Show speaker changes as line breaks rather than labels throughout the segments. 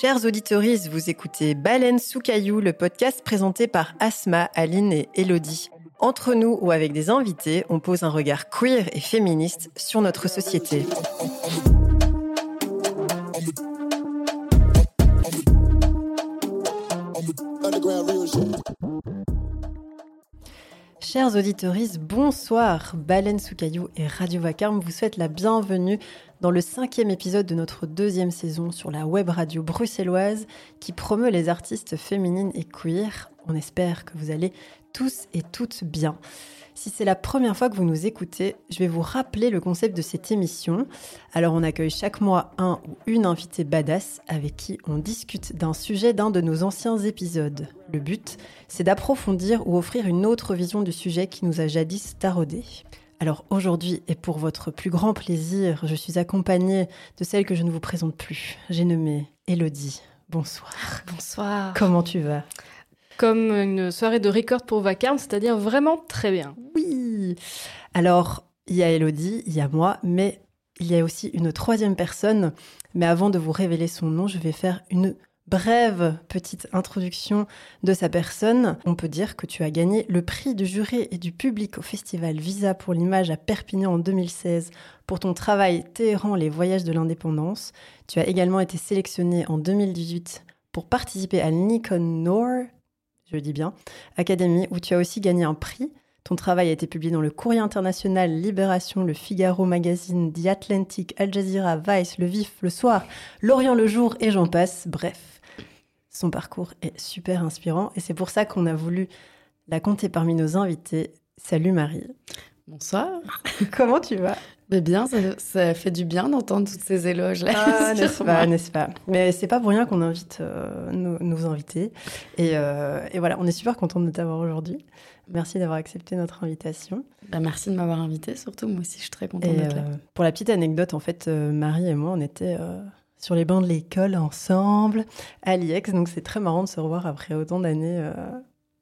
Chers auditeurs, vous écoutez Baleine sous caillou, le podcast présenté par Asma, Aline et Elodie. Entre nous ou avec des invités, on pose un regard queer et féministe sur notre société. Chers auditeurs, bonsoir. Baleine sous caillou et Radio Vacarme vous souhaitent la bienvenue dans le cinquième épisode de notre deuxième saison sur la web radio bruxelloise qui promeut les artistes féminines et queer. On espère que vous allez tous et toutes bien. Si c'est la première fois que vous nous écoutez, je vais vous rappeler le concept de cette émission. Alors on accueille chaque mois un ou une invitée badass avec qui on discute d'un sujet d'un de nos anciens épisodes. Le but, c'est d'approfondir ou offrir une autre vision du sujet qui nous a jadis taraudé. Alors aujourd'hui, et pour votre plus grand plaisir, je suis accompagnée de celle que je ne vous présente plus. J'ai nommé Elodie. Bonsoir.
Bonsoir.
Comment tu vas?
Comme une soirée de record pour vacarme, c'est-à-dire vraiment très bien.
Oui. Alors, il y a Elodie, il y a moi, mais il y a aussi une troisième personne. Mais avant de vous révéler son nom, je vais faire une brève petite introduction de sa personne. On peut dire que tu as gagné le prix du jury et du public au festival Visa pour l'image à Perpignan en 2016 pour ton travail Téhéran, les voyages de l'indépendance. Tu as également été sélectionné en 2018 pour participer à Nikon Noor je le dis bien, Académie, où tu as aussi gagné un prix. Ton travail a été publié dans le Courrier international, Libération, Le Figaro Magazine, The Atlantic, Al Jazeera, Vice, Le Vif, Le Soir, L'Orient le Jour et j'en passe. Bref, son parcours est super inspirant et c'est pour ça qu'on a voulu la compter parmi nos invités. Salut Marie.
Bonsoir.
Comment tu vas?
Mais bien, ça, fait du bien d'entendre toutes ces éloges-là.
Ah, n'est-ce pas, n'est-ce pas Mais c'est pas pour rien qu'on invite euh, nos, invités. Euh, et, voilà, on est super content de t'avoir aujourd'hui. Merci d'avoir accepté notre invitation.
Bah, merci de m'avoir invité, surtout. Moi aussi, je suis très contente d'être là. Euh,
pour la petite anecdote, en fait, Marie et moi, on était sur les bancs de l'école ensemble à l'IEX. Donc c'est très marrant de se revoir après autant d'années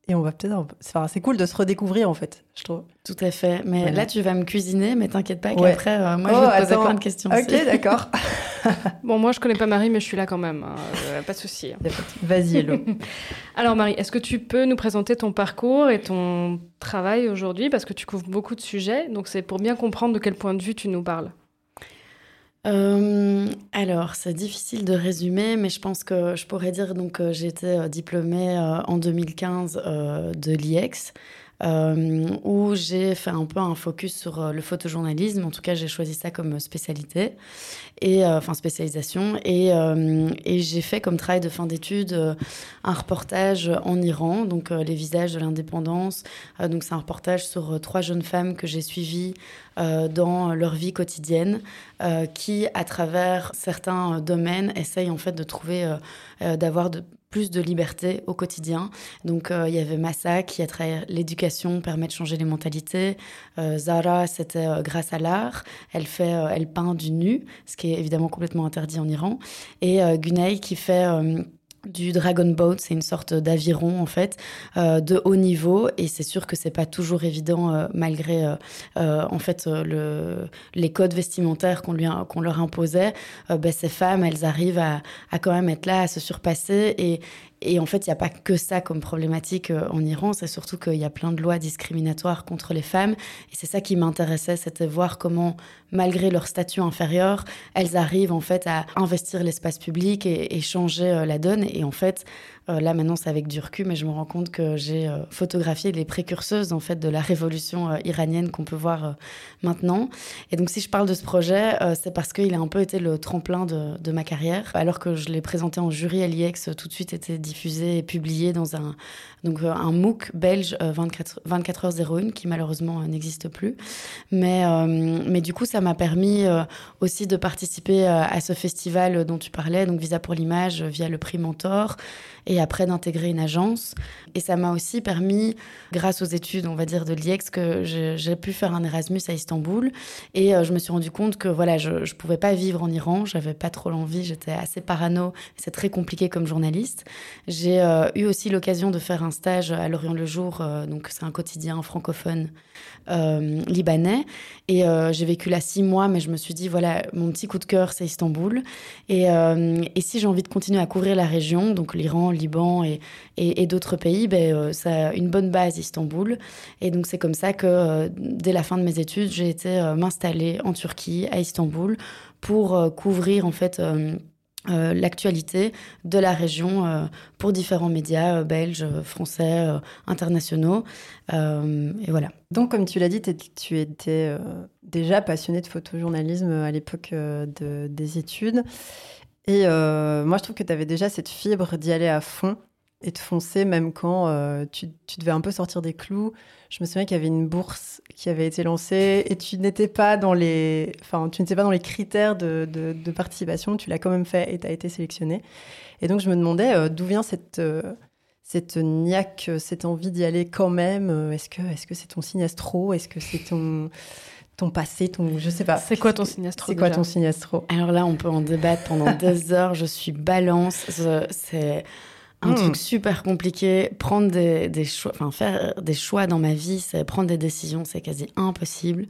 et on va peut-être. Enfin, c'est cool de se redécouvrir en fait, je trouve.
Tout à fait. Mais là, tu vas me cuisiner, mais t'inquiète pas qu'après, euh, moi, je vais te oh, poser plein de questions.
Ok, d'accord.
bon, moi, je connais pas Marie, mais je suis là quand même. Hein. Euh, pas de souci.
Vas-y, Hello.
Alors, Marie, est-ce que tu peux nous présenter ton parcours et ton travail aujourd'hui? Parce que tu couvres beaucoup de sujets. Donc, c'est pour bien comprendre de quel point de vue tu nous parles.
Euh, alors, c'est difficile de résumer, mais je pense que je pourrais dire donc j'ai été euh, diplômée euh, en 2015 de l'IEX. Euh, où j'ai fait un peu un focus sur euh, le photojournalisme. En tout cas, j'ai choisi ça comme spécialité, et, euh, enfin spécialisation. Et, et j'ai fait comme travail de fin d'études un reportage en Iran, donc les visages de l'indépendance. donc c'est un reportage sur trois jeunes femmes que j'ai suivies dans leur vie quotidienne, qui, à travers certains domaines, essayent en fait de trouver, d'avoir de plus de liberté au quotidien. Donc euh, il y avait Massa qui a travaillé l'éducation, permet de changer les mentalités. Euh, Zara, c'était euh, grâce à l'art. Elle fait, elle peint du nu, ce qui est évidemment complètement interdit en Iran. Et Gunay qui fait du Dragon Boat, c'est une sorte d'aviron en fait euh, de haut niveau et c'est sûr que c'est pas toujours évident euh, malgré euh, en fait le, les codes vestimentaires qu'on lui qu'on leur imposait. Ben, ces femmes, elles arrivent à, à, quand même être là, à se surpasser et, et en fait, il n'y a pas que ça comme problématique euh, en Iran, c'est surtout qu'il y a plein de lois discriminatoires contre les femmes. Et c'est ça qui m'intéressait, c'était voir comment, malgré leur statut inférieur, elles arrivent en fait à investir l'espace public et, changer euh, la donne. Et en fait, euh, là, maintenant, c'est avec du recul, mais je me rends compte que j'ai euh, photographié les précurseuses en fait de la révolution euh, iranienne qu'on peut voir maintenant. Et donc, si je parle de ce projet, c'est parce qu'il a un peu été le tremplin de, ma carrière. Alors que je l'ai présenté en jury à l'IEX, tout de suite été diffusé et publié dans un donc un MOOC belge 24, 24 heures 01 qui malheureusement n'existe plus. Mais mais du coup, ça m'a permis aussi de participer à ce festival dont tu parlais, donc Visa pour l'image via le prix Mentor et après d'intégrer une agence. Et ça m'a aussi permis, grâce aux études, on va dire, de l'IEX, que j'ai pu faire un Erasmus à Istanbul. Et euh, je me suis rendu compte que voilà, je ne pouvais pas vivre en Iran, j'avais pas trop l'envie, j'étais assez parano, c'est très compliqué comme journaliste. j'ai eu aussi l'occasion de faire un stage à Lorient le Jour, donc c'est un quotidien francophone libanais. Et j'ai vécu là six mois, mais je me suis dit, voilà, mon petit coup de cœur, c'est Istanbul. Et, et si j'ai envie de continuer à couvrir la région, donc l'Iran, Liban et, d'autres pays, ben, ça a une bonne base Istanbul. Et donc c'est comme ça que dès la fin de mes études, j'ai été m'installer en Turquie, à Istanbul, pour euh, couvrir en fait euh, euh, l'actualité de la région pour différents médias belges, français, internationaux. et voilà.
Donc, comme tu l'as dit, tu étais déjà passionné de photojournalisme à l'époque de, des études. Et moi, je trouve que tu avais déjà cette fibre d'y aller à fond et de foncer, même quand tu, tu, devais un peu sortir des clous. Je me souviens qu'il y avait une bourse qui avait été lancée et tu n'étais pas dans les, enfin, pas dans les critères de, participation. Tu l'as quand même fait et tu as été sélectionné. Et donc je me demandais euh, d'où vient cette euh, cette niaque, cette envie d'y aller quand même? Est-ce que est-ce que c'est ton signe astro? Est-ce que c'est ton ton passé, ton, je sais pas.
C'est quoi ton signe astro
C'est quoi ton signe astro
Alors là, on peut en débattre pendant deux heures. Je suis balance. C'est un hmm. truc super compliqué. Prendre des, des, choix, enfin faire des choix dans ma vie, c'est prendre des décisions, c'est quasi impossible.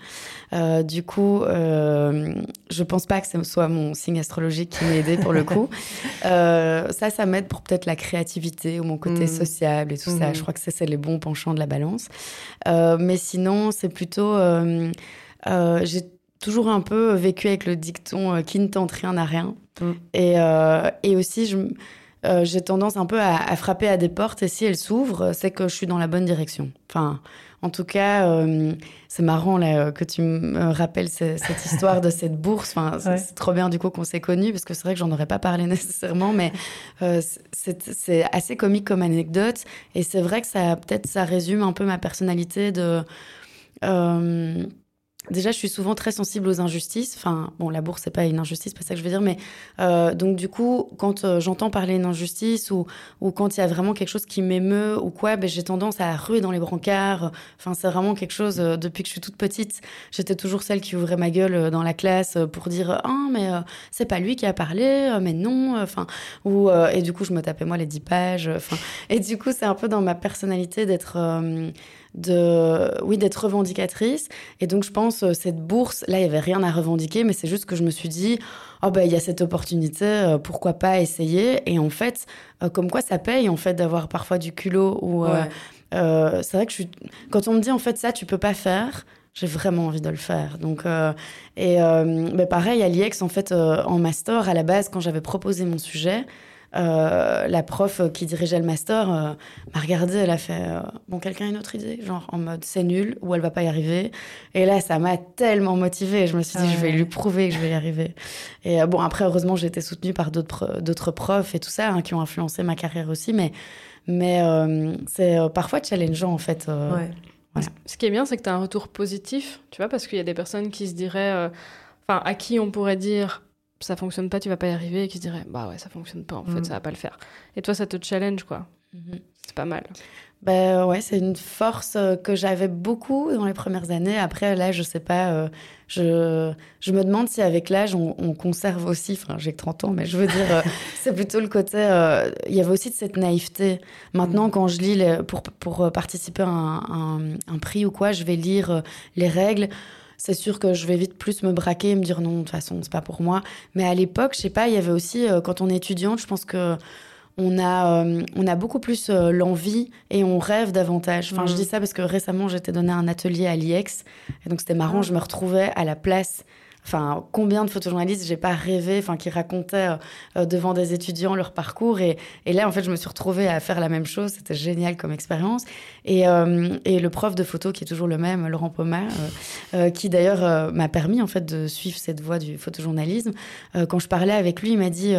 Euh, du coup, euh, je pense pas que ce soit mon signe astrologique qui m'a aidé pour le coup. euh, ça, ça m'aide pour peut-être la créativité ou mon côté hmm. sociable et tout ça. Hmm. Je crois que c'est les bons penchants de la balance. Euh, mais sinon, c'est plutôt, j'ai toujours un peu vécu avec le dicton qui ne tente rien à rien. Et, et aussi, je euh, j'ai tendance un peu à, frapper à des portes et si elles s'ouvrent, c'est que je suis dans la bonne direction. Enfin, en tout cas, euh, c'est marrant là, que tu me rappelles cette histoire de cette bourse. Enfin, c'est trop bien du coup qu'on s'est connus parce que c'est vrai que j'en aurais pas parlé nécessairement, mais euh, c'est assez comique comme anecdote et c'est vrai que ça peut-être ça résume un peu ma personnalité de Déjà, je suis souvent très sensible aux injustices. Enfin, bon, la bourse, c'est pas une injustice, pas ça que je veux dire, mais euh, donc du coup, quand euh, j'entends parler d'une injustice ou, ou quand il y a vraiment quelque chose qui m'émeut ou quoi, ben, j'ai tendance à ruer dans les brancards. Enfin, c'est vraiment quelque chose, euh, depuis que je suis toute petite, j'étais toujours celle qui ouvrait ma gueule euh, dans la classe pour dire « Ah, mais c'est pas lui qui a parlé, mais non », enfin, ou, et du coup, je me tapais moi les dix pages. Enfin, et du coup, c'est un peu dans ma personnalité d'être de oui d'être revendicatrice. Et donc je pense euh, cette bourse là il y avait rien à revendiquer mais c'est juste que je me suis dit oh ben il y a cette opportunité euh, pourquoi pas essayer? Et en fait euh, comme quoi ça paye en fait d'avoir parfois du culot ou c'est vrai que je suis quand on me dit en fait ça tu peux pas faire j'ai vraiment envie de le faire. Donc, et mais pareil, à l'IEX, en fait, en master, à la base, quand j'avais proposé mon sujet, euh, la prof qui dirigeait le master euh, m'a regardé, elle a fait euh, bon quelqu'un a une autre idée, genre en mode c'est nul ou elle va pas y arriver? Et là ça m'a tellement motivée, je me suis dit je vais lui prouver que je vais y arriver. Et bon après heureusement j'ai été soutenue par d'autres d'autres profs et tout ça hein, qui ont influencé ma carrière aussi, mais mais c'est parfois challengeant en fait.
Ce qui est bien c'est que tu as un retour positif, tu vois, parce qu'il y a des personnes qui se diraient, enfin à qui on pourrait dire ça fonctionne pas, tu vas pas y arriver, et qui se dirait bah ouais, ça fonctionne pas, en fait, mm. ça va pas le faire. Et toi, ça te challenge, quoi. Mm-hmm. C'est pas mal.
Ben ouais, c'est une force euh, que j'avais beaucoup dans les premières années. Après, là, je sais pas, euh, je, je me demande si avec l'âge, on, conserve aussi, enfin, j'ai que 30 ans, mais je veux dire, euh, c'est plutôt le côté, il y avait aussi de cette naïveté. Maintenant, mm. quand je lis, pour, pour participer à un, un, prix ou quoi, je vais lire les règles c'est sûr que je vais vite plus me braquer et me dire non, de toute façon, c'est pas pour moi. Mais à l'époque, je sais pas, il y avait aussi, euh, quand on est étudiante, je pense que on a, euh, on a beaucoup plus euh, l'envie et on rêve davantage. Enfin, je mm. dis ça parce que récemment, j'étais donné un atelier à l'IEX. Et donc, c'était marrant, ah. je me retrouvais à la place Enfin, combien de photojournalistes j'ai pas rêvé, enfin, qui racontaient euh, euh, devant des étudiants leur parcours. Et, et, là, en fait, je me suis retrouvée à faire la même chose. C'était génial comme expérience. Et, euh, et, le prof de photo, qui est toujours le même, Laurent Pomar, qui d'ailleurs m'a permis, en fait, de suivre cette voie du photojournalisme. quand je parlais avec lui, il m'a dit,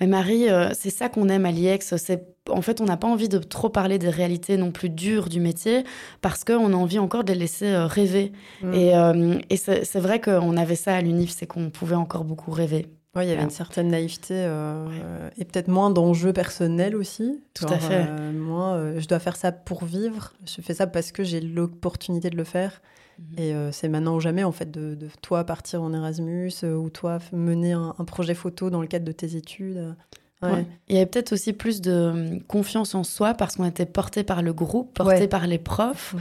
mais Marie, c'est ça qu'on aime à l'IEX, c'est en fait, on n'a pas envie de trop parler des réalités non plus dures du métier parce qu'on a envie encore de les laisser euh, rêver. Mm. Et, euh, et c'est vrai qu'on avait ça à l'UNIF, c'est qu'on pouvait encore beaucoup rêver.
Oui, il y avait une certaine naïveté euh, et peut-être moins d'enjeux personnels aussi.
Tout à fait.
moi, je dois faire ça pour vivre. Je fais ça parce que j'ai l'opportunité de le faire. Mhm. Et c'est maintenant ou jamais, en fait, de, toi partir en Erasmus ou toi mener un, un, projet photo dans le cadre de tes études.
Il y avait peut-être aussi plus de hum, confiance en soi parce qu'on était porté par le groupe, porté par les profs.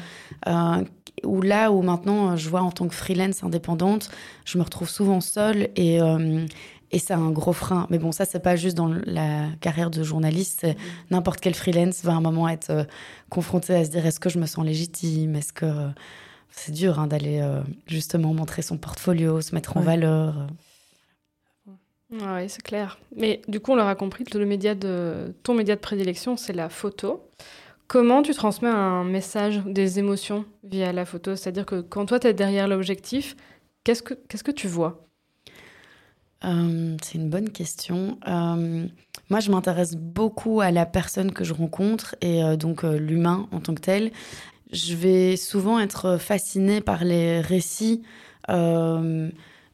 Euh, ou là où maintenant je vois en tant que freelance indépendante, je me retrouve souvent seule et, hum, et c'est un gros frein. Mais bon, ça, c'est pas juste dans la carrière de journaliste. Mm. N'importe quel freelance va à un moment être euh, confronté à se dire est-ce que je me sens légitime? Est-ce que. c'est dur hein, d'aller euh, justement montrer son portfolio, se mettre en valeur.
Oui, c'est clair. Mais du coup, on l'aura compris, le média de, ton média de prédilection, c'est la photo. Comment tu transmets un message, des émotions via la photo? C'est-à-dire que quand toi, tu es derrière l'objectif, qu'est-ce que, qu'est-ce que tu vois?
Euh, C'est une bonne question. Euh, moi, je m'intéresse beaucoup à la personne que je rencontre et euh, donc l'humain en tant que tel. Je vais souvent être fascinée par les récits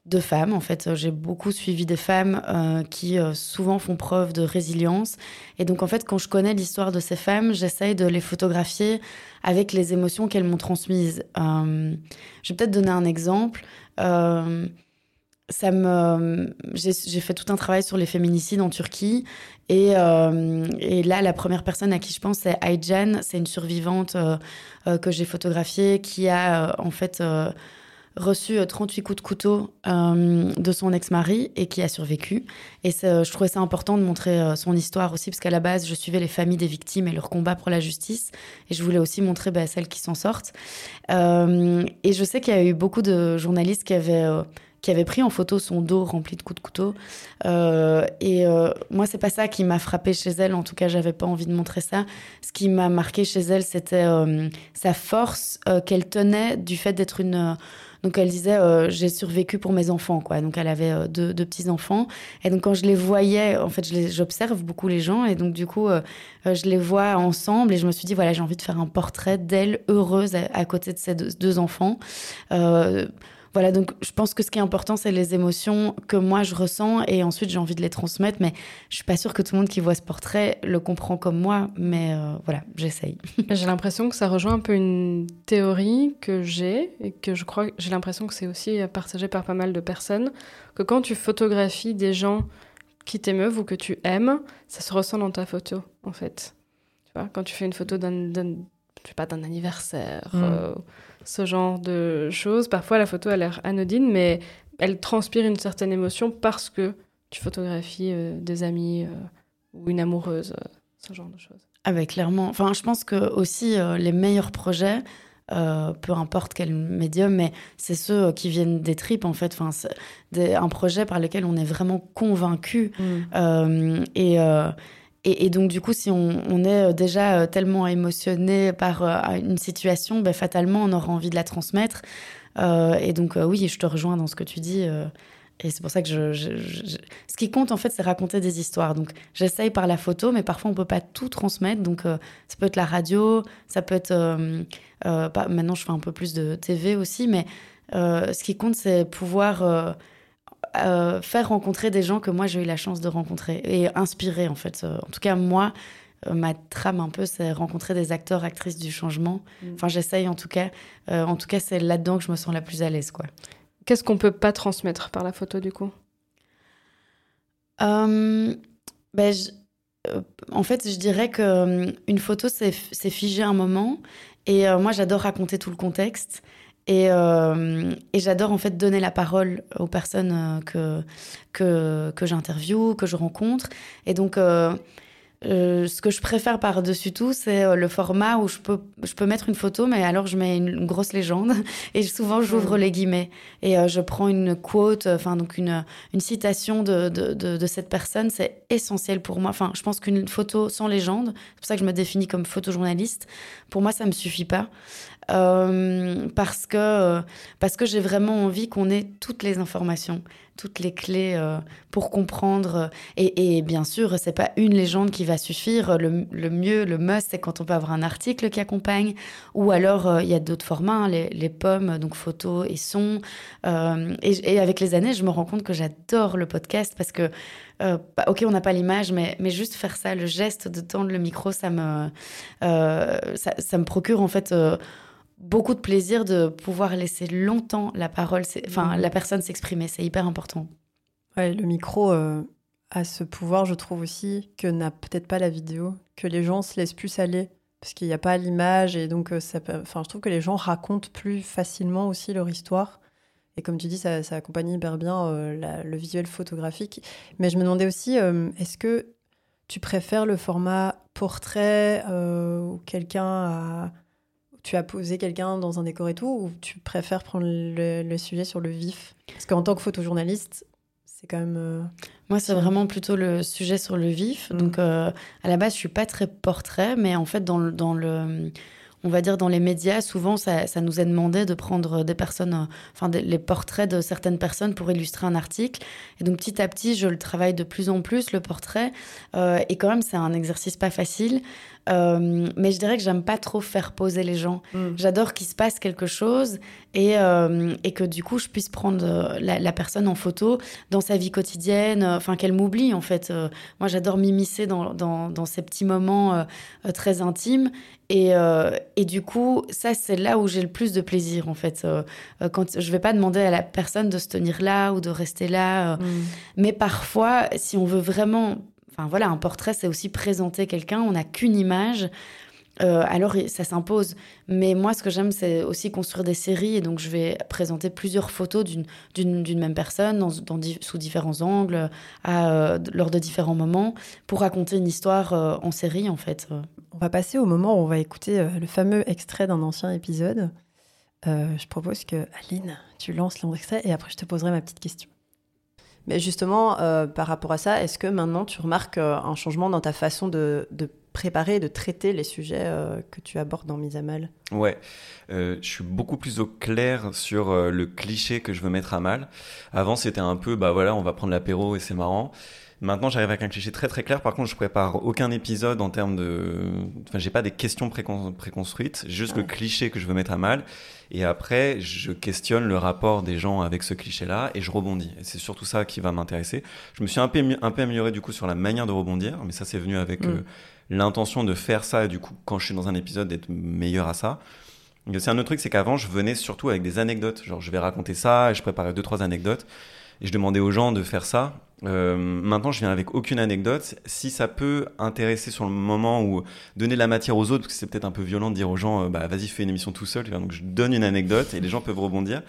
de femmes. En fait, j'ai beaucoup suivi des femmes euh, qui euh, souvent font preuve de résilience. Et donc, en fait, quand je connais l'histoire de ces femmes, j'essaye de les photographier avec les émotions qu'elles m'ont transmises. Euh, je vais peut-être donner un exemple. ça me, j'ai fait tout un travail sur les féminicides en Turquie. Et, là, la première personne à qui je pense, c'est Ayjan. C'est une survivante que j'ai photographiée qui a, en fait, reçu 38 euh, coups de couteau euh, de son ex-mari et qui a survécu. Et je trouvais ça important de montrer euh, son histoire aussi, parce qu'à la base, je suivais les familles des victimes et leur combat pour la justice. Et je voulais aussi montrer bah, celles qui s'en sortent. et je sais qu'il y a eu beaucoup de journalistes qui avaient qui avait pris en photo son dos rempli de coups de couteau. et moi, c'est pas ça qui m'a frappé chez elle. En tout cas, j'avais pas envie de montrer ça. Ce qui m'a marqué chez elle, c'était sa force qu'elle tenait du fait d'être une donc elle disait euh, j'ai survécu pour mes enfants quoi. Donc elle avait euh, deux, petits enfants et donc quand je les voyais, en fait j'observe beaucoup les gens et donc du coup euh, je les vois ensemble et je me suis dit voilà j'ai envie de faire un portrait d'elle heureuse à, côté de ses deux, enfants. Voilà, donc je pense que ce qui est important, c'est les émotions que moi je ressens et ensuite j'ai envie de les transmettre. Mais je suis pas sûre que tout le monde qui voit ce portrait le comprend comme moi, mais euh, voilà, j'essaye.
j'ai l'impression que ça rejoint un peu une théorie que j'ai et que je crois, j'ai l'impression que c'est aussi partagé par pas mal de personnes, que quand tu photographies des gens qui t'émeuvent ou que tu aimes, ça se ressent dans ta photo, en fait. Tu vois, quand tu fais une photo d'un, je sais pas, d'un anniversaire. Mm. Euh, ce genre de choses. Parfois, la photo a l'air anodine, mais elle transpire une certaine émotion parce que tu photographies euh, des amis euh, ou une amoureuse, euh, ce genre de choses.
Ah bah, clairement. Enfin, je pense que aussi les meilleurs projets, peu importe quel médium, mais c'est ceux qui viennent des tripes en fait. Enfin, des, un projet par lequel on est vraiment convaincu mm. et et, donc, du coup, si on, est euh, déjà euh, tellement émotionné par euh, une situation, ben, fatalement, on aura envie de la transmettre. et donc, oui, je te rejoins dans ce que tu dis. et c'est pour ça que Ce qui compte, en fait, c'est raconter des histoires. Donc, j'essaye par la photo, mais parfois, on ne peut pas tout transmettre. Donc, ça peut être la radio, ça peut être... Maintenant, je fais un peu plus de TV aussi, mais ce qui compte, c'est pouvoir euh, faire rencontrer des gens que moi j'ai eu la chance de rencontrer et inspirer en fait. Euh, en tout cas, moi, euh, ma trame un peu, c'est rencontrer des acteurs, actrices du changement. Mm. Enfin, j'essaye en tout cas. en tout cas, c'est là-dedans que je me sens la plus à l'aise, quoi.
Qu'est-ce qu'on peut pas transmettre par la photo du coup?
Ben, En fait, je dirais que une photo, c'est figé un moment. Et moi, j'adore raconter tout le contexte. Euh, et, j'adore en fait donner la parole aux personnes euh, que, que, que j'interviewe, que je rencontre. Et donc, euh, ce que je préfère par-dessus tout, c'est le format où je peux, je peux mettre une photo, mais alors je mets une, grosse légende. Et souvent, j'ouvre mm. les guillemets. Et je prends une quote, enfin, donc une, une citation de, de, de, cette personne. C'est essentiel pour moi. Enfin, je pense qu'une photo sans légende, c'est pour ça que je me définis comme photojournaliste, pour moi, ça me suffit pas. Euh, parce que, parce que j'ai vraiment envie qu'on ait toutes les informations, toutes les clés euh, pour comprendre. Et, et bien sûr, c'est pas une légende qui va suffire. Le, le mieux, le must, c'est quand on peut avoir un article qui accompagne, ou alors euh, il y a d'autres formats, hein, les, les, pommes, donc photos et sons. Et, avec les années, je me rends compte que j'adore le podcast parce que bah, ok, on n'a pas l'image, mais, mais juste faire ça, le geste de tendre le micro, ça me, ça, me procure en fait beaucoup de plaisir de pouvoir laisser longtemps la parole, enfin mm. la personne s'exprimer. C'est hyper important.
Ouais, le micro, euh, a ce pouvoir, je trouve aussi, que n'a peut-être pas la vidéo, que les gens se laissent plus aller parce qu'il n'y a pas l'image et donc euh, ça enfin, je trouve que les gens racontent plus facilement aussi leur histoire. Et comme tu dis, ça, ça accompagne hyper bien euh, le visuel photographique. Mais je me demandais aussi, euh, est-ce que tu préfères le format portrait où quelqu'un a tu as posé quelqu'un dans un décor et tout, ou tu préfères prendre le, sujet sur le vif? Parce qu'en tant que photojournaliste, c'est quand même. Euh,
Moi, c'est vraiment plutôt le sujet sur le vif. Mm. Donc, euh, à la base, je suis pas très portrait, mais en fait, dans, dans le on va dire dans les médias, souvent ça, nous est demandé de prendre des personnes, euh, enfin les portraits de certaines personnes pour illustrer un article. Et donc petit à petit, je le travaille de plus en plus le portrait. Euh, et quand même, c'est un exercice pas facile. Euh, mais je dirais que j'aime pas trop faire poser les gens. Mm. J'adore qu'il se passe quelque chose et, et, que du coup je puisse prendre la, personne en photo dans sa vie quotidienne, enfin qu'elle m'oublie en fait. moi j'adore m'immiscer dans, dans, dans, ces petits moments très intimes et, euh, et, du coup, ça, c'est là où j'ai le plus de plaisir, en fait. Euh, euh, quand je vais pas demander à la personne de se tenir là ou de rester là. Mm. Mais parfois, si on veut vraiment... Enfin, voilà, un portrait, c'est aussi présenter quelqu'un. On n'a qu'une image. Euh, alors ça s'impose. Mais moi, ce que j'aime, c'est aussi construire des séries. Et donc, je vais présenter plusieurs photos d'une même personne dans, sous différents angles, à, euh, lors de différents moments, pour raconter une histoire euh, en série, en fait.
On va passer au moment où on va écouter le fameux extrait d'un ancien épisode. je propose que, Aline, tu lances l'extrait et après, je te poserai ma petite question. Mais justement, par rapport à ça, est-ce que maintenant tu remarques un changement dans ta façon de, préparer et de traiter les sujets euh, que tu abordes dans Mise à Mal?
Ouais, euh, je suis beaucoup plus au clair sur euh, le cliché que je veux mettre à mal. Avant, c'était un peu, bah voilà, on va prendre l'apéro et c'est marrant. Maintenant, j'arrive avec un cliché très très clair. Par contre, je prépare aucun épisode en termes de. Enfin, j'ai pas des questions préconstruites, juste le cliché que je veux mettre à mal. Et après, je questionne le rapport des gens avec ce cliché-là et je rebondis. Et c'est surtout ça qui va m'intéresser. Je me suis un peu, un peu amélioré du coup sur la manière de rebondir, mais ça, c'est venu avec. Mm l'intention de faire ça et du coup, quand je suis dans un épisode, d'être meilleur à ça. C'est un autre truc, c'est qu'avant, je venais surtout avec des anecdotes. Genre, je vais raconter ça et je préparais deux, trois anecdotes. Et je demandais aux gens de faire ça. Euh, maintenant, je viens avec aucune anecdote. Si ça peut intéresser sur le moment ou donner de la matière aux autres, parce que c'est peut-être un peu violent de dire aux gens, euh, bah vas-y, fais une émission tout seul. Donc, je donne une anecdote et les gens peuvent rebondir.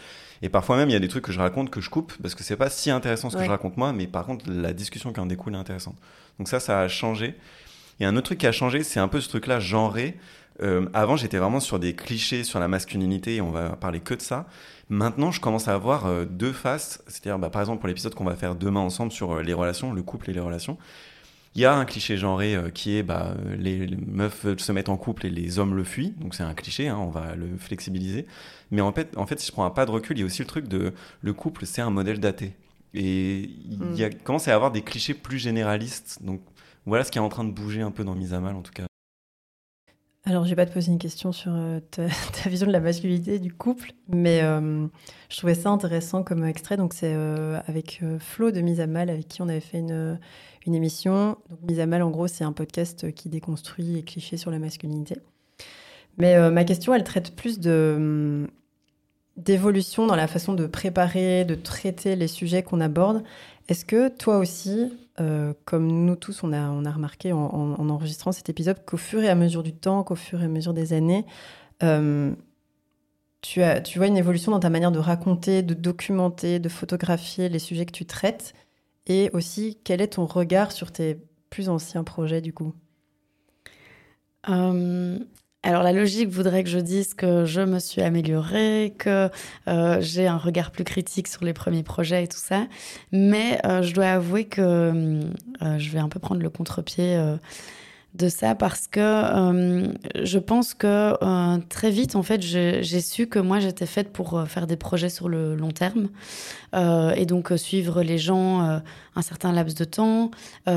Et parfois même, il y a des trucs que je raconte que je coupe parce que c'est pas si intéressant ce que je raconte moi, mais par contre, la discussion qui en découle est intéressante. Donc ça, ça a changé. Et un autre truc qui a changé, c'est un peu ce truc-là genré. Euh, avant, j'étais vraiment sur des clichés sur la masculinité et on va parler que de ça. Maintenant, je commence à avoir euh, deux faces. C'est-à-dire, bah, par exemple, pour l'épisode qu'on va faire demain ensemble sur euh, les relations, le couple et les relations, il y a un cliché genré qui est bah, les, meufs se mettent en couple et les hommes le fuient. Donc c'est un cliché, hein, on va le flexibiliser. Mais en fait, en fait, si je prends un pas de recul, il y a aussi le truc de le couple, c'est un modèle daté. Et il y a, hmm. commence à y avoir des clichés plus généralistes. Donc voilà ce qui est en train de bouger un peu dans Mise à Mal, en tout cas.
Alors, je vais pas te poser une question sur euh, ta, vision de la masculinité du couple, mais euh, je trouvais ça intéressant comme extrait. Donc, c'est euh, avec Flo de Mise à Mal, avec qui on avait fait une, une émission. Donc, Mise à Mal, en gros, c'est un podcast qui déconstruit les clichés sur la masculinité. Mais ma question, elle traite plus de hum, d'évolution dans la façon de préparer, de traiter les sujets qu'on aborde. Est-ce que toi aussi, euh, comme nous tous, on a, remarqué en, enregistrant cet épisode qu'au fur et à mesure du temps, qu'au fur et à mesure des années, euh, tu, as, tu vois une évolution dans ta manière de raconter, de documenter, de photographier les sujets que tu traites? Et aussi, quel est ton regard sur tes plus anciens projets du coup?
Euh, alors la logique voudrait que je dise que je me suis améliorée, que euh, j'ai un regard plus critique sur les premiers projets et tout ça, mais euh, je dois avouer que euh, je vais un peu prendre le contre-pied de ça parce que euh, je pense que euh, très vite, en fait, j'ai su que moi, j'étais faite pour euh, faire des projets sur le long terme et donc suivre les gens un certain laps de temps,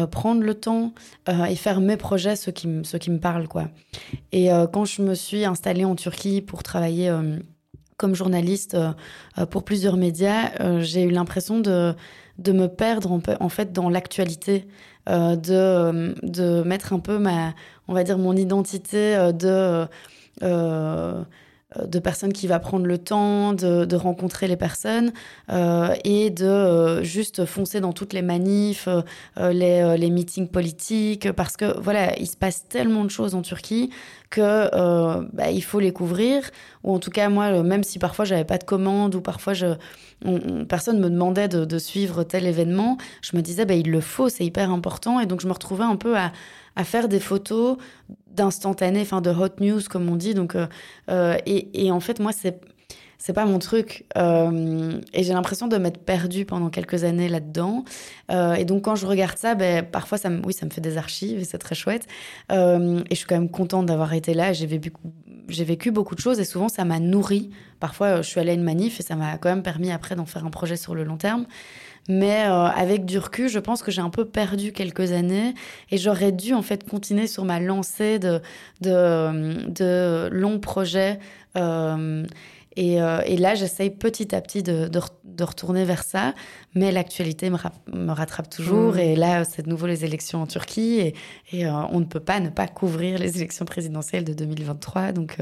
prendre le temps et faire mes projets, ceux qui, ceux qui me parlent, quoi. Et quand je me suis installée en Turquie pour travailler comme journaliste pour plusieurs médias, j'ai eu l'impression de, de me perdre en, en fait dans l'actualité. Euh, de, de mettre un peu ma, on va dire, mon identité euh, de, euh, euh, de personne qui va prendre le temps de, rencontrer les personnes euh, et de euh, juste foncer dans toutes les manifs, les, meetings politiques, parce que voilà, il se passe tellement de choses en Turquie que bah, il faut les couvrir. Ou en tout cas, moi, même si parfois j'avais pas de commande ou parfois personne me demandait de, suivre tel événement, je me disais, bah, il le faut, c'est hyper important. Et donc je me retrouvais un peu à à faire des photos d'instantané, enfin de hot news comme on dit. Donc, euh, euh, et, en fait, moi, c'est c'est pas mon truc. Euh, et j'ai l'impression de m'être perdue pendant quelques années là-dedans. et donc, quand je regarde ça, ben, parfois, ça me, oui, ça me fait des archives et c'est très chouette. et je suis quand même contente d'avoir été là. J'ai vécu, j'ai vécu beaucoup de choses et souvent, ça m'a nourri. Parfois, je suis allée à une manif et ça m'a quand même permis après d'en faire un projet sur le long terme. Mais euh, avec du recul, je pense que j'ai un peu perdu quelques années et j'aurais dû en fait continuer sur ma lancée de, de, de longs projets. Euh, et, euh, et, là, j'essaye petit à petit de, de, retourner vers ça, mais l'actualité me, me, rattrape toujours. Mmh. Et là, c'est de nouveau les élections en Turquie, et, et on ne peut pas ne pas couvrir les élections présidentielles de 2023. Donc,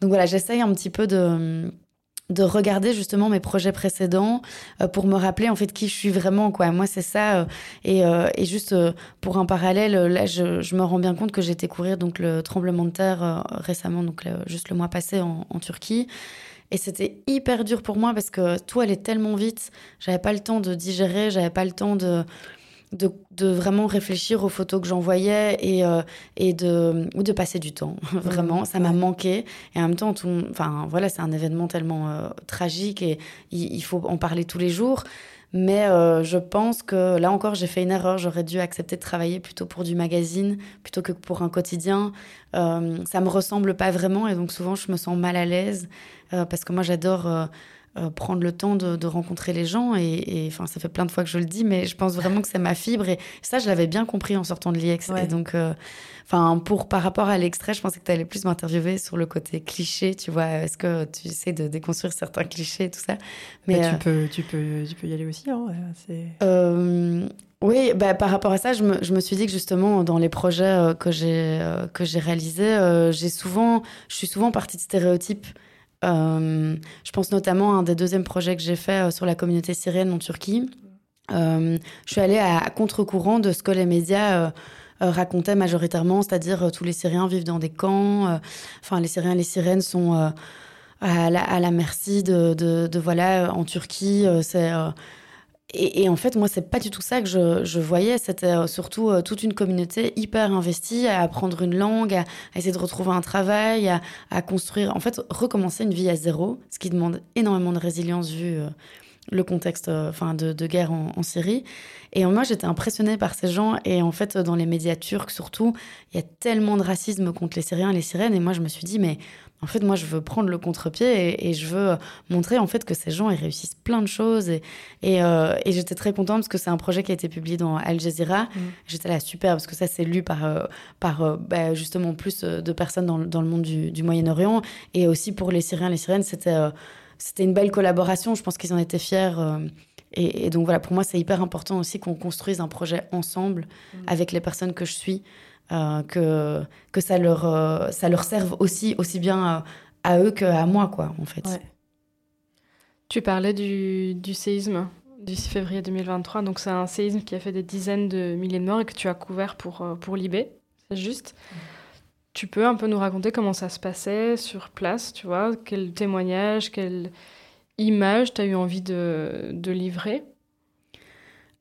donc voilà, j'essaye un petit peu de de regarder justement mes projets précédents euh, pour me rappeler en fait qui je suis vraiment quoi. Moi c'est ça euh, et, euh, et, juste pour un parallèle là je, je, me rends bien compte que j'ai été courir donc le tremblement de terre récemment donc juste le mois passé en, en Turquie. Et c'était hyper dur pour moi parce que tout allait tellement vite. J'avais pas le temps de digérer j'avais pas le temps de de, vraiment réfléchir aux photos que j'envoyais et, euh, et de, ou de passer du temps. vraiment, ça m'a manqué. Et en même temps, tout, enfin, voilà, c'est un événement tellement euh, tragique et il, faut en parler tous les jours. Mais euh, je pense que là encore, j'ai fait une erreur. J'aurais dû accepter de travailler plutôt pour du magazine plutôt que pour un quotidien. ça me ressemble pas vraiment et donc souvent je me sens mal à l'aise parce que moi j'adore euh, prendre le temps de, rencontrer les gens. Et, enfin, ça fait plein de fois que je le dis, mais je pense vraiment que c'est ma fibre. Et ça, je l'avais bien compris en sortant de l'IEX. Et donc, euh, enfin, pour par rapport à l'extrait, je pensais que tu allais plus m'interviewer sur le côté cliché. Tu vois, est-ce que tu essaies de déconstruire certains clichés, tout ça?
Mais tu euh, peux, tu peux, tu peux y aller aussi. Hein,
oui, bah, par rapport à ça, je me, je me, suis dit que justement dans les projets que j'ai que j'ai réalisés, j'ai souvent, je suis souvent partie de stéréotypes euh, je pense notamment à un des deuxièmes projets que j'ai fait euh, sur la communauté syrienne en Turquie. Euh, je suis allée à, contre-courant de ce que les médias racontaient majoritairement, c'est-à-dire tous les Syriens vivent dans des camps. Enfin, les Syriens et les Syriennes sont à la, merci de, de, voilà en Turquie. c'est et, en fait, moi, c'est pas du tout ça que je, voyais. C'était euh, surtout euh, toute une communauté hyper investie à apprendre une langue, à, essayer de retrouver un travail, à, construire, en fait, recommencer une vie à zéro, ce qui demande énormément de résilience vu euh, le contexte de, guerre en, en, Syrie. Et moi, j'étais impressionnée par ces gens. Et en fait, dans les médias turcs surtout, il y a tellement de racisme contre les Syriens et les Syriennes. Et moi, je me suis dit, mais en fait, moi, je veux prendre le contre-pied et, je veux montrer en fait que ces gens, ils réussissent plein de choses. Et, euh, et, j'étais très contente parce que c'est un projet qui a été publié dans Al Jazeera. Mm. J'étais là super parce que ça, c'est lu par, euh, par euh, bah, justement plus de personnes dans, dans le monde du, du Moyen-Orient. Et aussi pour les Syriens, les Syriennes, c'était c'était une belle collaboration. Je pense qu'ils en étaient fiers. Et, donc voilà, pour moi, c'est hyper important aussi qu'on construise un projet ensemble mm. avec les personnes que je suis. Euh, que, que ça, leur, euh, ça leur serve aussi, aussi bien euh, à eux qu'à moi, quoi, en fait.
Tu parlais du, du, séisme du 6 février 2023. Donc, c'est un séisme qui a fait des dizaines de milliers de morts et que tu as couvert pour, pour Libé, juste. Tu peux un peu nous raconter comment ça se passait sur place, tu vois? Quel témoignage, quelle image tu as eu envie de, de livrer?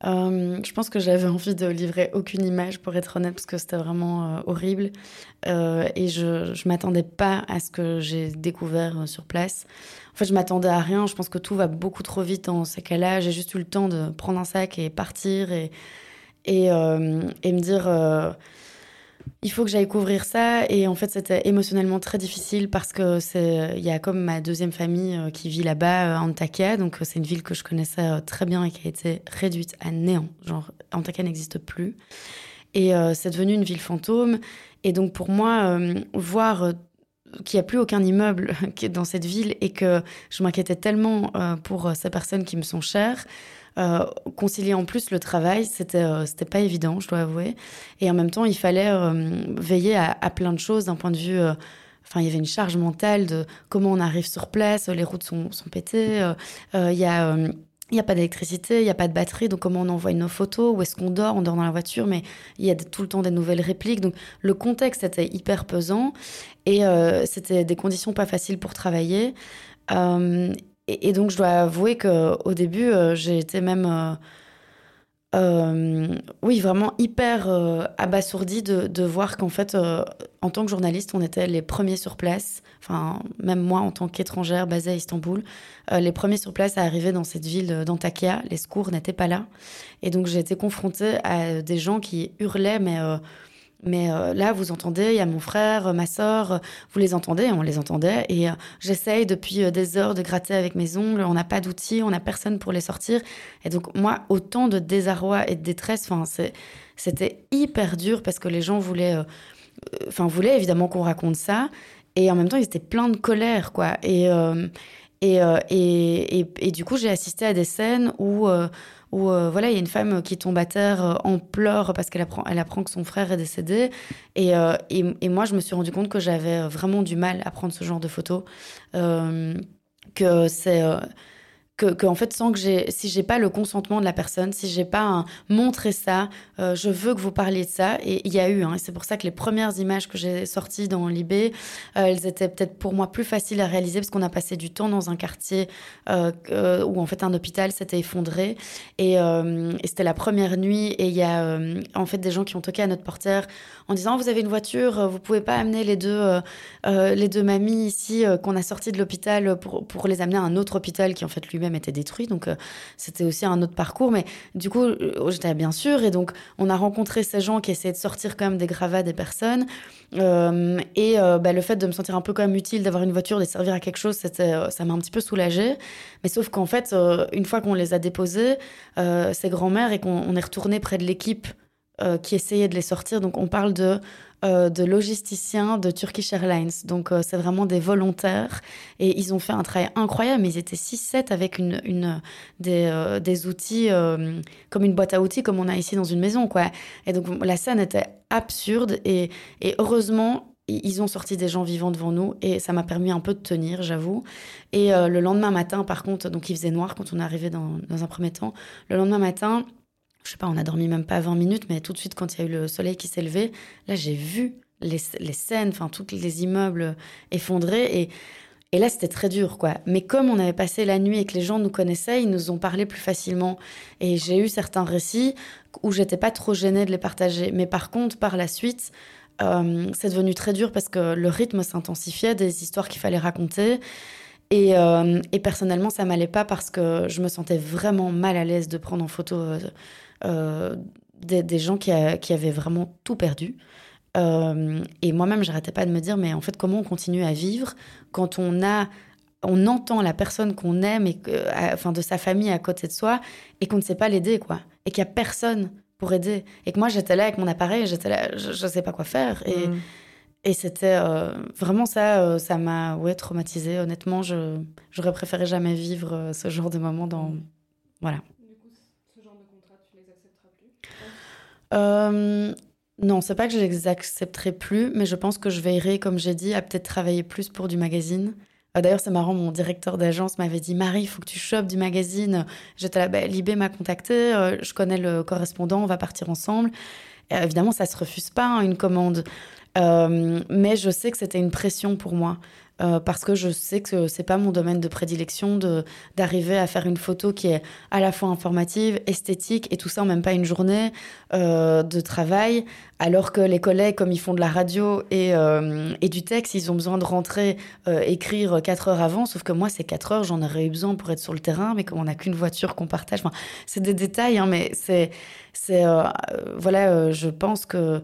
Euh, je pense que j'avais envie de livrer aucune image, pour être honnête, parce que c'était vraiment euh, horrible. Euh, et je ne m'attendais pas à ce que j'ai découvert sur place. En fait, je m'attendais à rien. Je pense que tout va beaucoup trop vite dans ces cas-là. J'ai juste eu le temps de prendre un sac et partir et, et, et me dire il faut que j'aille couvrir ça. Et en fait, c'était émotionnellement très difficile parce que c'est, il y a comme ma deuxième famille euh, qui vit là-bas, euh, Antakya. Donc, euh, c'est une ville que je connaissais très bien et qui a été réduite à néant. Genre, Antakya n'existe plus. Et c'est devenu une ville fantôme. Et donc, pour moi, voir qu'il n'y a plus aucun immeuble dans cette ville et que je m'inquiétais tellement pour ces personnes qui me sont chères, euh, concilier en plus le travail, c'était euh, c'était pas évident, je dois avouer. Et en même temps, il fallait euh, veiller à, plein de choses d'un point de vue Enfin, il y avait une charge mentale de comment on arrive sur place, les routes sont, sont pétées, il y a n'y a pas d'électricité, il n'y a pas de batterie, donc comment on envoie nos photos Où est-ce qu'on dort On dort dans la voiture, mais il y a tout le temps des nouvelles répliques. Donc le contexte était hyper pesant et c'était des conditions pas faciles pour travailler. Et, donc je dois avouer qu'au début, euh, j'ai été même euh, oui, vraiment hyper euh, abasourdi de, voir qu'en fait, euh, en tant que journaliste, on était les premiers sur place. Enfin, même moi, en tant qu'étrangère basée à Istanbul, les premiers sur place à arriver dans cette ville d'Antakya. Les secours n'étaient pas là. Et donc, j'ai été confrontée à des gens qui hurlaient, mais mais euh, là, vous entendez, il y a mon frère, ma soeur, vous les entendez, on les entendait. Et euh, j'essaye depuis euh, des heures de gratter avec mes ongles, on n'a pas d'outils, on n'a personne pour les sortir. Et donc, moi, autant de désarroi et de détresse, c'était hyper dur parce que les gens voulaient, enfin, voulaient évidemment qu'on raconte ça. Et en même temps, ils étaient pleins de colère, quoi. Et, et, et, et, et, du coup, j'ai assisté à des scènes où où euh, voilà, il y a une femme qui tombe à terre euh, en pleurs parce qu'elle apprend, elle apprend que son frère est décédé. Euh, et, et, moi, je me suis rendu compte que j'avais vraiment du mal à prendre ce genre de photos. que c'est que, en fait sans que j'ai si j'ai pas le consentement de la personne si j'ai pas montré ça euh, je veux que vous parliez de ça. Et il y a eu hein, c'est pour ça que les premières images que j'ai sorties dans Libé euh, elles étaient peut-être pour moi plus faciles à réaliser parce qu'on a passé du temps dans un quartier euh, où en fait un hôpital s'était effondré. Et, c'était la première nuit et il y a en fait des gens qui ont toqué à notre portière en disant vous avez une voiture vous pouvez pas amener les deux les deux mamies ici qu'on a sorties de l'hôpital pour, pour les amener à un autre hôpital qui en fait lui même était détruit. Donc, euh, c'était aussi un autre parcours. Mais du coup, euh, j'étais bien sûr. Et donc, on a rencontré ces gens qui essayaient de sortir quand même des gravats des personnes. Euh, et bah, le fait de me sentir un peu quand même utile, d'avoir une voiture, de servir à quelque chose, ça m'a un petit peu soulagée. Mais sauf qu'en fait, une fois qu'on les a déposés, ces grands-mères, et qu'on est retourné près de l'équipe qui essayait de les sortir, donc on parle de euh, de logisticiens de Turkish Airlines. Donc, euh, c'est vraiment des volontaires. Et ils ont fait un travail incroyable. Ils étaient 6-7 avec une, euh, des, outils, comme une boîte à outils, comme on a ici dans une maison. Quoi. Et donc, la scène était absurde. Et, heureusement, ils ont sorti des gens vivants devant nous et ça m'a permis un peu de tenir, j'avoue. Et le lendemain matin, par contre, donc il faisait noir quand on est arrivé dans un premier temps. Le lendemain matin, je sais pas, on a dormi même pas 20 minutes, mais tout de suite, quand il y a eu le soleil qui s'est levé, là, j'ai vu les, les scènes, enfin, tous les immeubles effondrés. Et, et là, c'était très dur, quoi. Mais comme on avait passé la nuit et que les gens nous connaissaient, ils nous ont parlé plus facilement. Et j'ai eu certains récits où j'étais pas trop gênée de les partager. Mais par contre, par la suite, euh, c'est devenu très dur parce que le rythme s'intensifiait, des histoires qu'il fallait raconter. Et, euh, et, personnellement, ça m'allait pas parce que je me sentais vraiment mal à l'aise de prendre en photo euh, euh, des, gens qui, avaient vraiment tout perdu. Euh, et moi-même, j'arrêtais pas de me dire, mais en fait, comment on continue à vivre quand on a, on entend la personne qu'on aime, et, enfin de sa famille à côté de soi, et qu'on ne sait pas l'aider, quoi, et qu'il y a personne pour aider, et que moi j'étais là avec mon appareil, j'étais là, je, ne sais pas quoi faire, et, mm. et c'était euh, vraiment ça, ça m'a ouais traumatisée. Honnêtement, je j'aurais préféré jamais vivre ce genre de moment dans, voilà. Euh, non, c'est pas que je les accepterai plus, mais je pense que je veillerai, comme j'ai dit, à peut-être travailler plus pour du magazine. Euh, d'ailleurs, c'est marrant, mon directeur d'agence m'avait dit Marie, il faut que tu chopes du magazine. J'étais là, bah, Libé m'a contacté, euh, je connais le correspondant, on va partir ensemble. évidemment, ça se refuse pas, hein, une commande. mais je sais que c'était une pression pour moi. Euh, parce que je sais que c'est pas mon domaine de prédilection de d'arriver à faire une photo qui est à la fois informative, esthétique et tout ça en même pas une journée euh, de travail. Alors que les collègues, comme ils font de la radio et, euh, et du texte, ils ont besoin de rentrer écrire quatre heures avant. Sauf que moi, ces quatre heures, j'en aurais eu besoin pour être sur le terrain, mais comme on n'a qu'une voiture qu'on partage, c'est des détails, hein, mais c'est c'est voilà, je pense que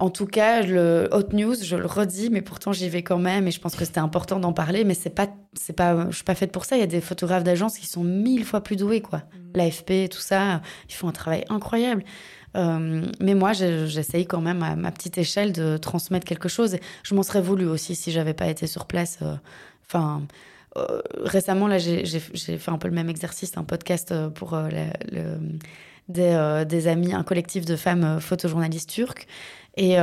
en tout cas, le hot news, je le redis, mais pourtant j'y vais quand même et je pense que c'était important d'en parler. Mais c'est pas, c'est pas, je suis pas faite pour ça. Il y a des photographes d'agence qui sont mille fois plus doués, quoi. Mm. L'AFP, tout ça, ils font un travail incroyable. Euh, mais moi, j'essaye quand même à ma petite échelle de transmettre quelque chose. Je m'en serais voulu aussi si j'avais pas été sur place. Euh, enfin. Euh, récemment, là, j'ai fait un peu le même exercice, un podcast pour le, des, des, amis, un collectif de femmes photojournalistes turques. Et,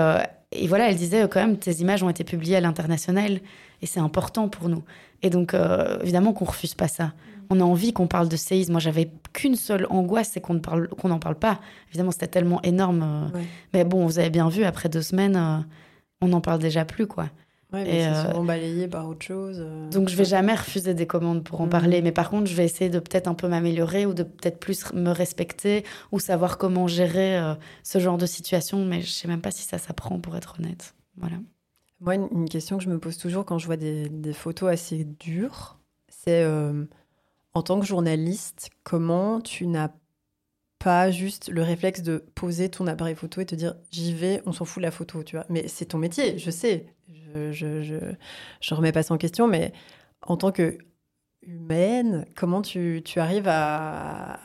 et voilà, elle disait quand même, tes images ont été publiées à l'international et c'est important pour nous. Et donc, évidemment qu'on refuse pas ça. On a envie qu'on parle de séisme. Moi, j'avais qu'une seule angoisse, c'est qu'on parle, qu'on n'en parle pas. Évidemment, c'était tellement énorme. Mais bon, vous avez bien vu, après deux semaines, on n'en parle déjà plus, quoi.
Ouais, mais c'est souvent balayé par autre chose.
Donc je vais jamais refuser des commandes pour en mm. parler, mais par contre je vais essayer de peut-être un peu m'améliorer ou de peut-être plus me respecter ou savoir comment gérer euh, ce genre de situation, mais je sais même pas si ça s'apprend pour être honnête. Voilà.
Moi, une, question que je me pose toujours quand je vois des, des photos assez dures, c'est euh, en tant que journaliste, comment tu n'as pas juste le réflexe de poser ton appareil photo et te dire j'y vais, on s'en fout de la photo, tu vois. Mais c'est ton métier, je sais, je, je, je, remets pas ça en question, mais en tant que humaine, comment tu, tu arrives à,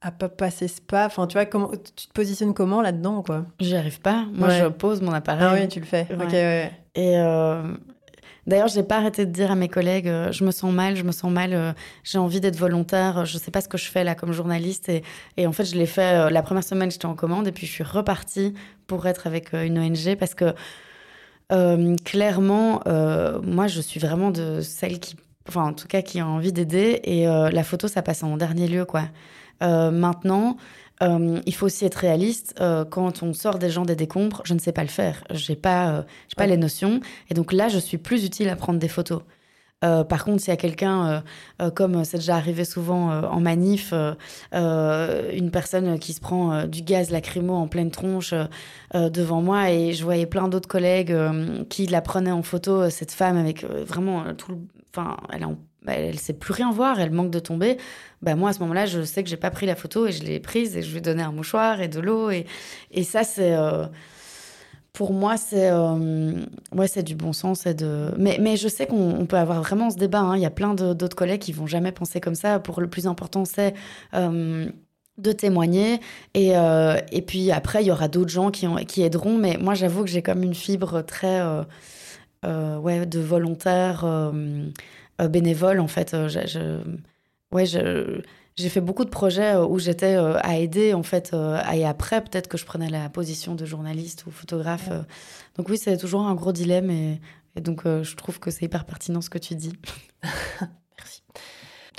à pas passer ce pas? Enfin, tu vois, comment, tu te positionnes comment là-dedans, quoi?
J'y arrive pas. Moi, je pose mon appareil.
Ah oui, tu le fais. Ok, ouais.
Et euh, d'ailleurs, j'ai pas arrêté de dire à mes collègues, euh, je me sens mal, je me sens mal, euh, j'ai envie d'être volontaire, je sais pas ce que je fais là comme journaliste. Et, et en fait, je l'ai fait la première semaine, j'étais en commande, et puis je suis repartie pour être avec une ONG parce que euh, clairement, euh, moi, je suis vraiment de celle qui, enfin, en tout cas, qui a envie d'aider. Et euh, la photo, ça passe en dernier lieu, quoi. maintenant, il faut aussi être réaliste. quand on sort des gens des décombres, je ne sais pas le faire. J'ai pas, j'ai pas les notions. Et donc là, je suis plus utile à prendre des photos. Euh, par contre, s'il y a quelqu'un, euh, euh, comme c'est déjà arrivé souvent en manif, une personne qui se prend du gaz lacrymo en pleine tronche devant moi, et je voyais plein d'autres collègues qui la prenaient en photo, cette femme avec vraiment tout le... Enfin, elle, elle sait plus rien voir, elle manque de tomber. Bah moi, à ce moment-là, je sais que j'ai pas pris la photo et je l'ai prise et je lui ai donné un mouchoir et de l'eau. Et, et ça, c'est pour moi, c'est euh, c'est du bon sens. De... Mais, mais je sais qu'on peut avoir vraiment ce débat. Hein. Il y a plein d'autres collègues qui vont jamais penser comme ça. Pour le plus important, c'est euh, de témoigner. Et, euh, et puis après, il y aura d'autres gens qui, qui aideront. Mais moi, j'avoue que j'ai comme une fibre très ouais, de volontaire bénévole, en fait. Ouais, je j'ai fait beaucoup de projets euh, où j'étais euh, à aider, en fait, euh, et après, peut-être que je prenais la position de journaliste ou photographe. Donc oui, c'est toujours un gros dilemme, et, donc je trouve que c'est hyper pertinent ce que tu dis.
Merci.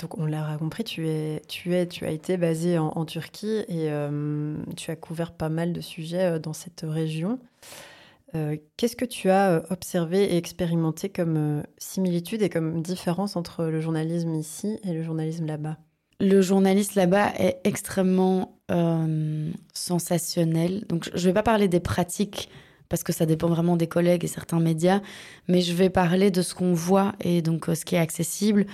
Donc on l'a compris, tu es, tu es, tu as été basé en, Turquie et tu as couvert pas mal de sujets dans cette région. Qu'est-ce que tu as observé et expérimenté comme similitude et comme différence entre le journalisme ici et le journalisme là-bas?
Le journaliste là-bas est extrêmement euh, sensationnel. Donc, je ne vais pas parler des pratiques parce que ça dépend vraiment des collègues et certains médias, mais je vais parler de ce qu'on voit et donc euh, ce qui est accessible.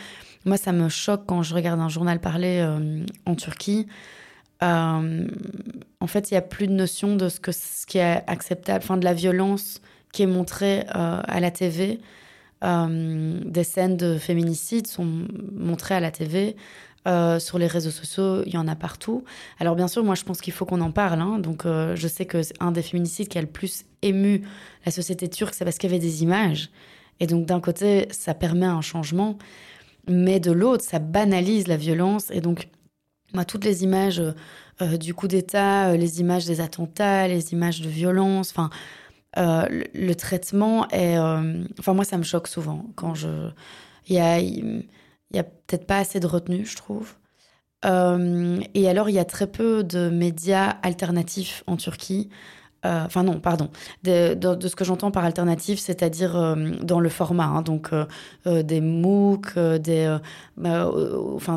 Moi, ça me choque quand je regarde un journal parler euh, en Turquie. en fait, il n'y a plus de notion de ce, qui est acceptable, enfin de la violence qui est montrée à la TV. des scènes de féminicide sont montrées à la TV. Euh, sur les réseaux sociaux, il y en a partout. Alors bien sûr, moi je pense qu'il faut qu'on en parle. Hein. Donc euh, je sais que un des féminicides qui a le plus ému la société turque, c'est parce qu'il y avait des images. Et donc d'un côté, ça permet un changement, mais de l'autre, ça banalise la violence. Et donc, moi, toutes les images euh, du coup d'État, les images des attentats, les images de violence, enfin, le, traitement est... Enfin, moi, ça me choque souvent quand je... Il y a il y a peut-être pas assez de retenue, je trouve. Euh, et alors, il y a très peu de médias alternatifs en Turquie. Euh, enfin non, pardon, de, ce que j'entends par alternative, c'est-à-dire euh, dans le format, hein, donc des MOOC, des, bah,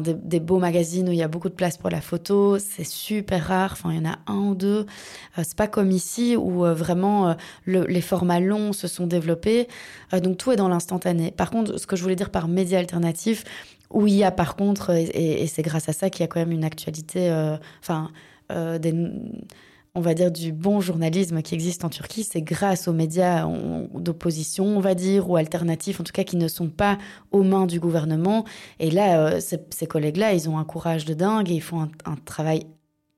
des, des, beaux magazines où il y a beaucoup de place pour la photo, c'est super rare, enfin il y en a un ou deux, c'est pas comme ici où vraiment les formats longs se sont développés, donc tout est dans l'instantané. Par contre, ce que je voulais dire par médias alternatifs, où il y a par contre, et, et c'est grâce à ça qu'il y a quand même une actualité, enfin des on va dire, du bon journalisme qui existe en Turquie, c'est grâce aux médias d'opposition, on va dire, ou alternatifs, en tout cas, qui ne sont pas aux mains du gouvernement. Et là, euh, ces, collègues-là, ils ont un courage de dingue et ils font un, travail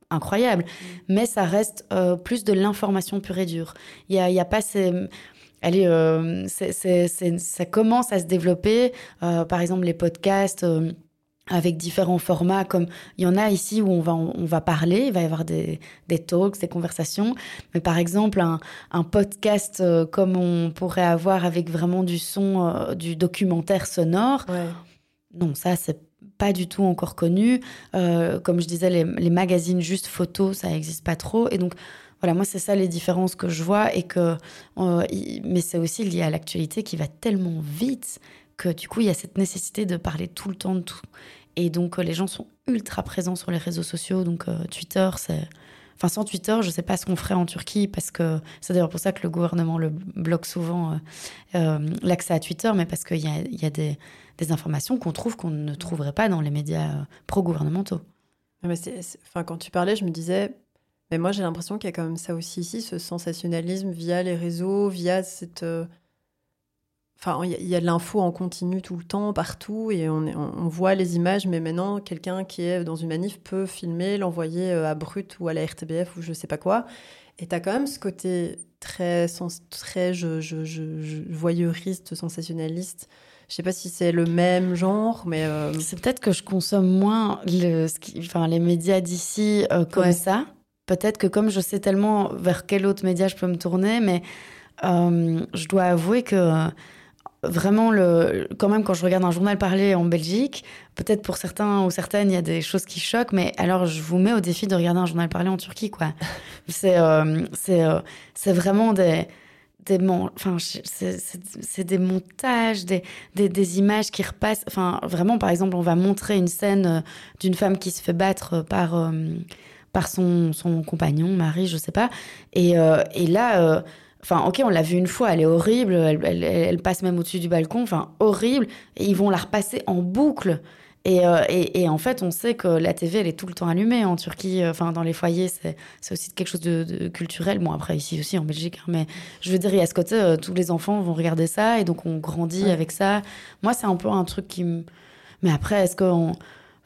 incroyable. Mm. Mais ça reste euh, plus de l'information pure et dure. Il n'y a, a, pas ces... Allez, euh, ça commence à se développer. par exemple, les podcasts avec différents formats, comme il y en a ici où on va, on va parler, il va y avoir des, des talks, des conversations, mais par exemple un, un podcast euh, comme on pourrait avoir avec vraiment du son, euh, du documentaire sonore, non, ça c'est pas du tout encore connu. Euh, comme je disais, les, les, magazines juste photos, ça n'existe pas trop, et donc voilà, moi c'est ça les différences que je vois, et que, mais c'est aussi lié à l'actualité qui va tellement vite que du coup, il y a cette nécessité de parler tout le temps de tout. Et donc, euh, les gens sont ultra présents sur les réseaux sociaux. Donc, euh, Twitter, c'est. Enfin, sans Twitter, je ne sais pas ce qu'on ferait en Turquie, parce que c'est d'ailleurs pour ça que le gouvernement le bloque souvent euh, l'accès à Twitter, mais parce qu'il y a, y a des, informations qu'on trouve qu'on ne trouverait pas dans les médias pro-gouvernementaux.
Enfin, quand tu parlais, je me disais, mais moi j'ai l'impression qu'il y a quand même ça aussi ici, ce sensationnalisme via les réseaux, via cette Enfin, il y, a de l'info en continu tout le temps, partout, et on, on, voit les images, mais maintenant, quelqu'un qui est dans une manif peut filmer, l'envoyer euh, à Brut ou à la RTBF ou je sais pas quoi. Et tu as quand même ce côté très, très je, je, je, voyeuriste, sensationnaliste. Je sais pas si c'est le même genre, mais... Euh,
c'est peut-être que je consomme moins le, enfin, les médias d'ici euh, comme ça. Peut-être que comme je sais tellement vers quel autre média je peux me tourner, mais je dois avouer que vraiment, le, quand même, quand je regarde un journal parler en Belgique, peut-être pour certains ou certaines, il y a des choses qui choquent, mais alors je vous mets au défi de regarder un journal parler en Turquie, quoi. c'est euh, c'est euh, vraiment des des enfin c'est des montages des, des, des, images qui repassent enfin vraiment par exemple on va montrer une scène euh, d'une femme qui se fait battre par par son, son compagnon mari je sais pas et, et là Enfin, ok, on l'a vue une fois, elle est horrible, elle, passe même au-dessus du balcon, enfin, horrible. Et ils vont la repasser en boucle. Euh, et, et, en fait, on sait que la TV, elle est tout le temps allumée en Turquie. Euh, enfin, dans les foyers, c'est aussi quelque chose de, culturel. Bon, après, ici aussi, en Belgique. Hein, mais je veux dire, il y a ce côté, euh, tous les enfants vont regarder ça. Et donc, on grandit avec ça. Moi, c'est un peu un truc qui me... Mais après, est-ce qu'on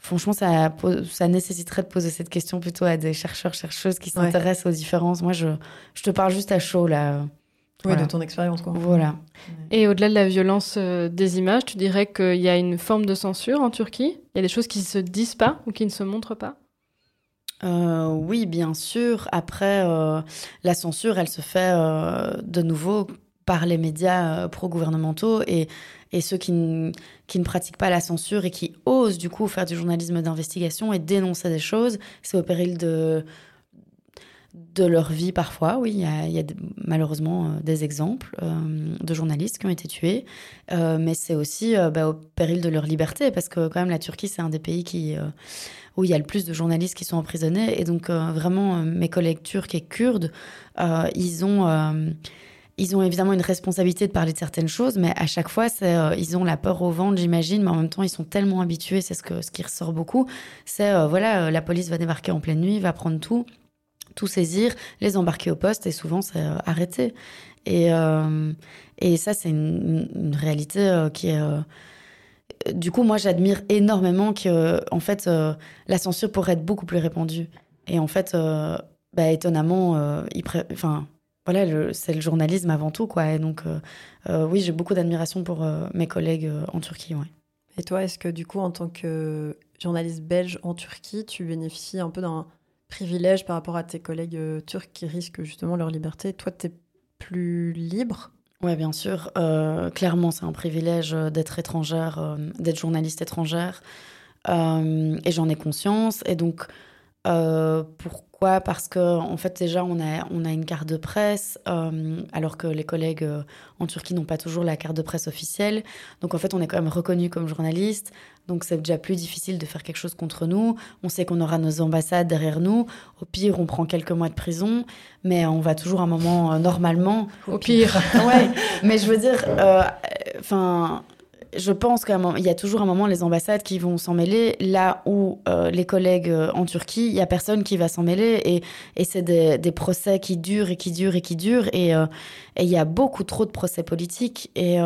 franchement, ça, ça nécessiterait de poser cette question plutôt à des chercheurs, chercheuses qui s'intéressent aux différences. Moi, je, je te parle juste à chaud, là.
Oui, de ton expérience, quoi.
Voilà.
Et au-delà de la violence euh, des images, tu dirais qu'il y a une forme de censure en Turquie? Il y a des choses qui ne se disent pas ou qui ne se montrent pas?
Euh, oui, bien sûr. Après, euh, la censure, elle se fait de nouveau par les médias pro-gouvernementaux et et ceux qui, qui ne pratiquent pas la censure et qui osent du coup faire du journalisme d'investigation et dénoncer des choses, c'est au péril de, de leur vie parfois. Oui, il y a, malheureusement euh, des exemples euh, de journalistes qui ont été tués, euh, mais c'est aussi bah, au péril de leur liberté, parce que quand même la Turquie, c'est un des pays où il y a le plus de journalistes qui sont emprisonnés. Et donc vraiment, mes collègues turcs et kurdes, ils ont ils ont évidemment une responsabilité de parler de certaines choses, mais à chaque fois, euh, ils ont la peur au ventre, j'imagine, mais en même temps, ils sont tellement habitués, c'est ce, ce qui ressort beaucoup, c'est, euh, voilà, euh, la police va débarquer en pleine nuit, va prendre tout, tout saisir, les embarquer au poste, et souvent, c'est arrêté. Et, et ça, c'est une, réalité qui est... du coup, moi, j'admire énormément que, en fait, la censure pourrait être beaucoup plus répandue. Et en fait, bah, étonnamment, il enfin voilà, c'est le journalisme avant tout, quoi. Et donc, euh, euh, oui, j'ai beaucoup d'admiration pour euh, mes collègues en Turquie, ouais.
Et toi, est-ce que du coup, en tant que journaliste belge en Turquie, tu bénéficies un peu d'un privilège par rapport à tes collègues turcs qui risquent justement leur liberté? Toi, tu es plus libre?
Oui, bien sûr. clairement, c'est un privilège d'être étrangère, d'être journaliste étrangère. et j'en ai conscience. Et donc, pour pourquoi? Parce que en fait déjà on a on a une carte de presse euh, alors que les collègues euh, en Turquie n'ont pas toujours la carte de presse officielle. Donc en fait on est quand même reconnu comme journaliste. Donc c'est déjà plus difficile de faire quelque chose contre nous. On sait qu'on aura nos ambassades derrière nous. Au pire on prend quelques mois de prison, mais on va toujours un moment euh, normalement.
Au pire.
ouais. Mais je veux dire, enfin je pense qu'il y a toujours un moment les ambassades qui vont s'en mêler, là où euh, les collègues euh, en Turquie, il y a personne qui va s'en mêler. Et, c'est des, procès qui durent et qui durent et qui durent. Et, euh, il y a beaucoup trop de procès politiques. Et,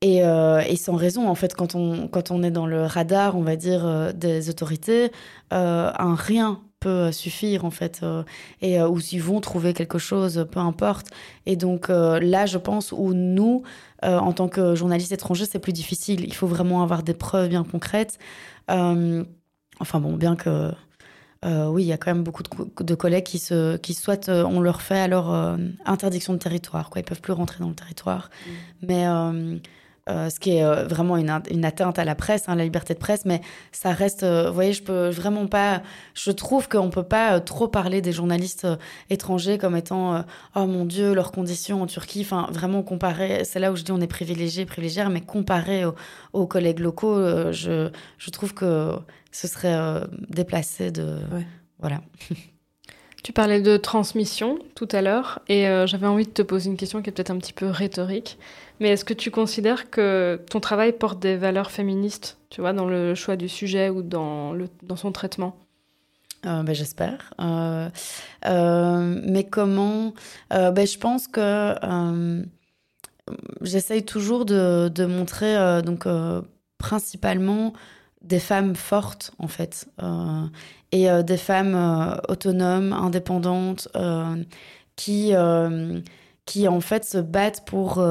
et, et, sans raison en fait quand on, quand on est dans le radar on va dire des autorités, un rien peut suffire en fait, et où ils vont trouver quelque chose, peu importe. Et donc là, je pense où nous, en tant que journalistes étrangers, c'est plus difficile. Il faut vraiment avoir des preuves bien concrètes. enfin bon, bien que oui, il y a quand même beaucoup de, collègues qui, se, qui soit on leur fait alors interdiction de territoire, quoi. Ils peuvent plus rentrer dans le territoire. Mmh. Mais euh, ce qui est euh, vraiment une, une, atteinte à la presse, hein, la liberté de presse, mais ça reste, euh, vous voyez, je peux vraiment pas, je trouve qu'on peut pas trop parler des journalistes étrangers comme étant, oh mon Dieu, leurs conditions en Turquie, enfin vraiment comparé, c'est là où je dis on est privilégié, privilégié, mais comparé aux, collègues locaux, je, je, trouve que ce serait déplacé de, voilà.
Tu parlais de transmission tout à l'heure et j'avais envie de te poser une question qui est peut-être un petit peu rhétorique. Mais est-ce que tu considères que ton travail porte des valeurs féministes, tu vois, dans le choix du sujet ou dans, le, dans son traitement?
Euh, ben, J'espère. Euh, euh, mais comment ben, Je pense que j'essaye toujours de, de montrer donc, principalement des femmes fortes, en fait, et des femmes autonomes, indépendantes, qui, qui, en fait, se battent pour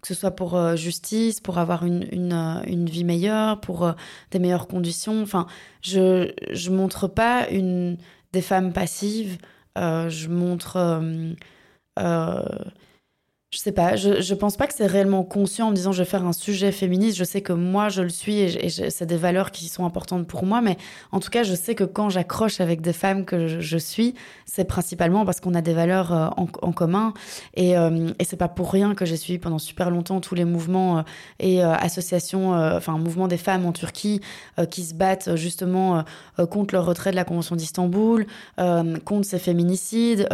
que ce soit pour euh, justice, pour avoir une, une, euh, vie meilleure, pour euh, des meilleures conditions. Enfin, je ne montre pas une, des femmes passives, je montre je sais pas, je, je pense pas que c'est réellement conscient en me disant je vais faire un sujet féministe. Je sais que moi je le suis et, c'est des valeurs qui sont importantes pour moi, mais en tout cas je sais que quand j'accroche avec des femmes que je, suis, c'est principalement parce qu'on a des valeurs euh, en, commun et, euh, et c'est pas pour rien que j'ai suivi pendant super longtemps tous les mouvements euh, et associations, enfin mouvements des femmes en Turquie qui se battent justement contre le retrait de la Convention d'Istanbul, contre ces féminicides,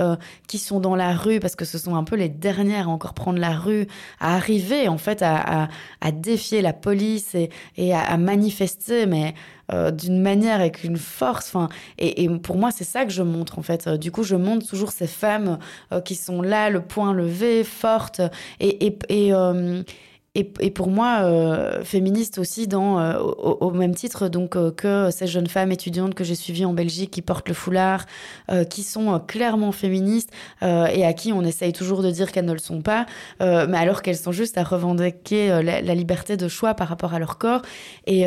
qui sont dans la rue parce que ce sont un peu les dernières encore prendre la rue, à arriver en fait à, défier la police et, à, manifester, mais euh, d'une manière avec une force. Enfin, et, pour moi, c'est ça que je montre en fait. Du coup, je montre toujours ces femmes euh, qui sont là, le poing levé, fortes et, et euh, et, pour moi, euh, féministe aussi, dans, euh, au, même titre donc euh, que ces jeunes femmes étudiantes que j'ai suivies en Belgique qui portent le foulard, qui sont clairement féministes et à qui on essaye toujours de dire qu'elles ne le sont pas, mais alors qu'elles sont juste à revendiquer la, la, liberté de choix par rapport à leur corps. Et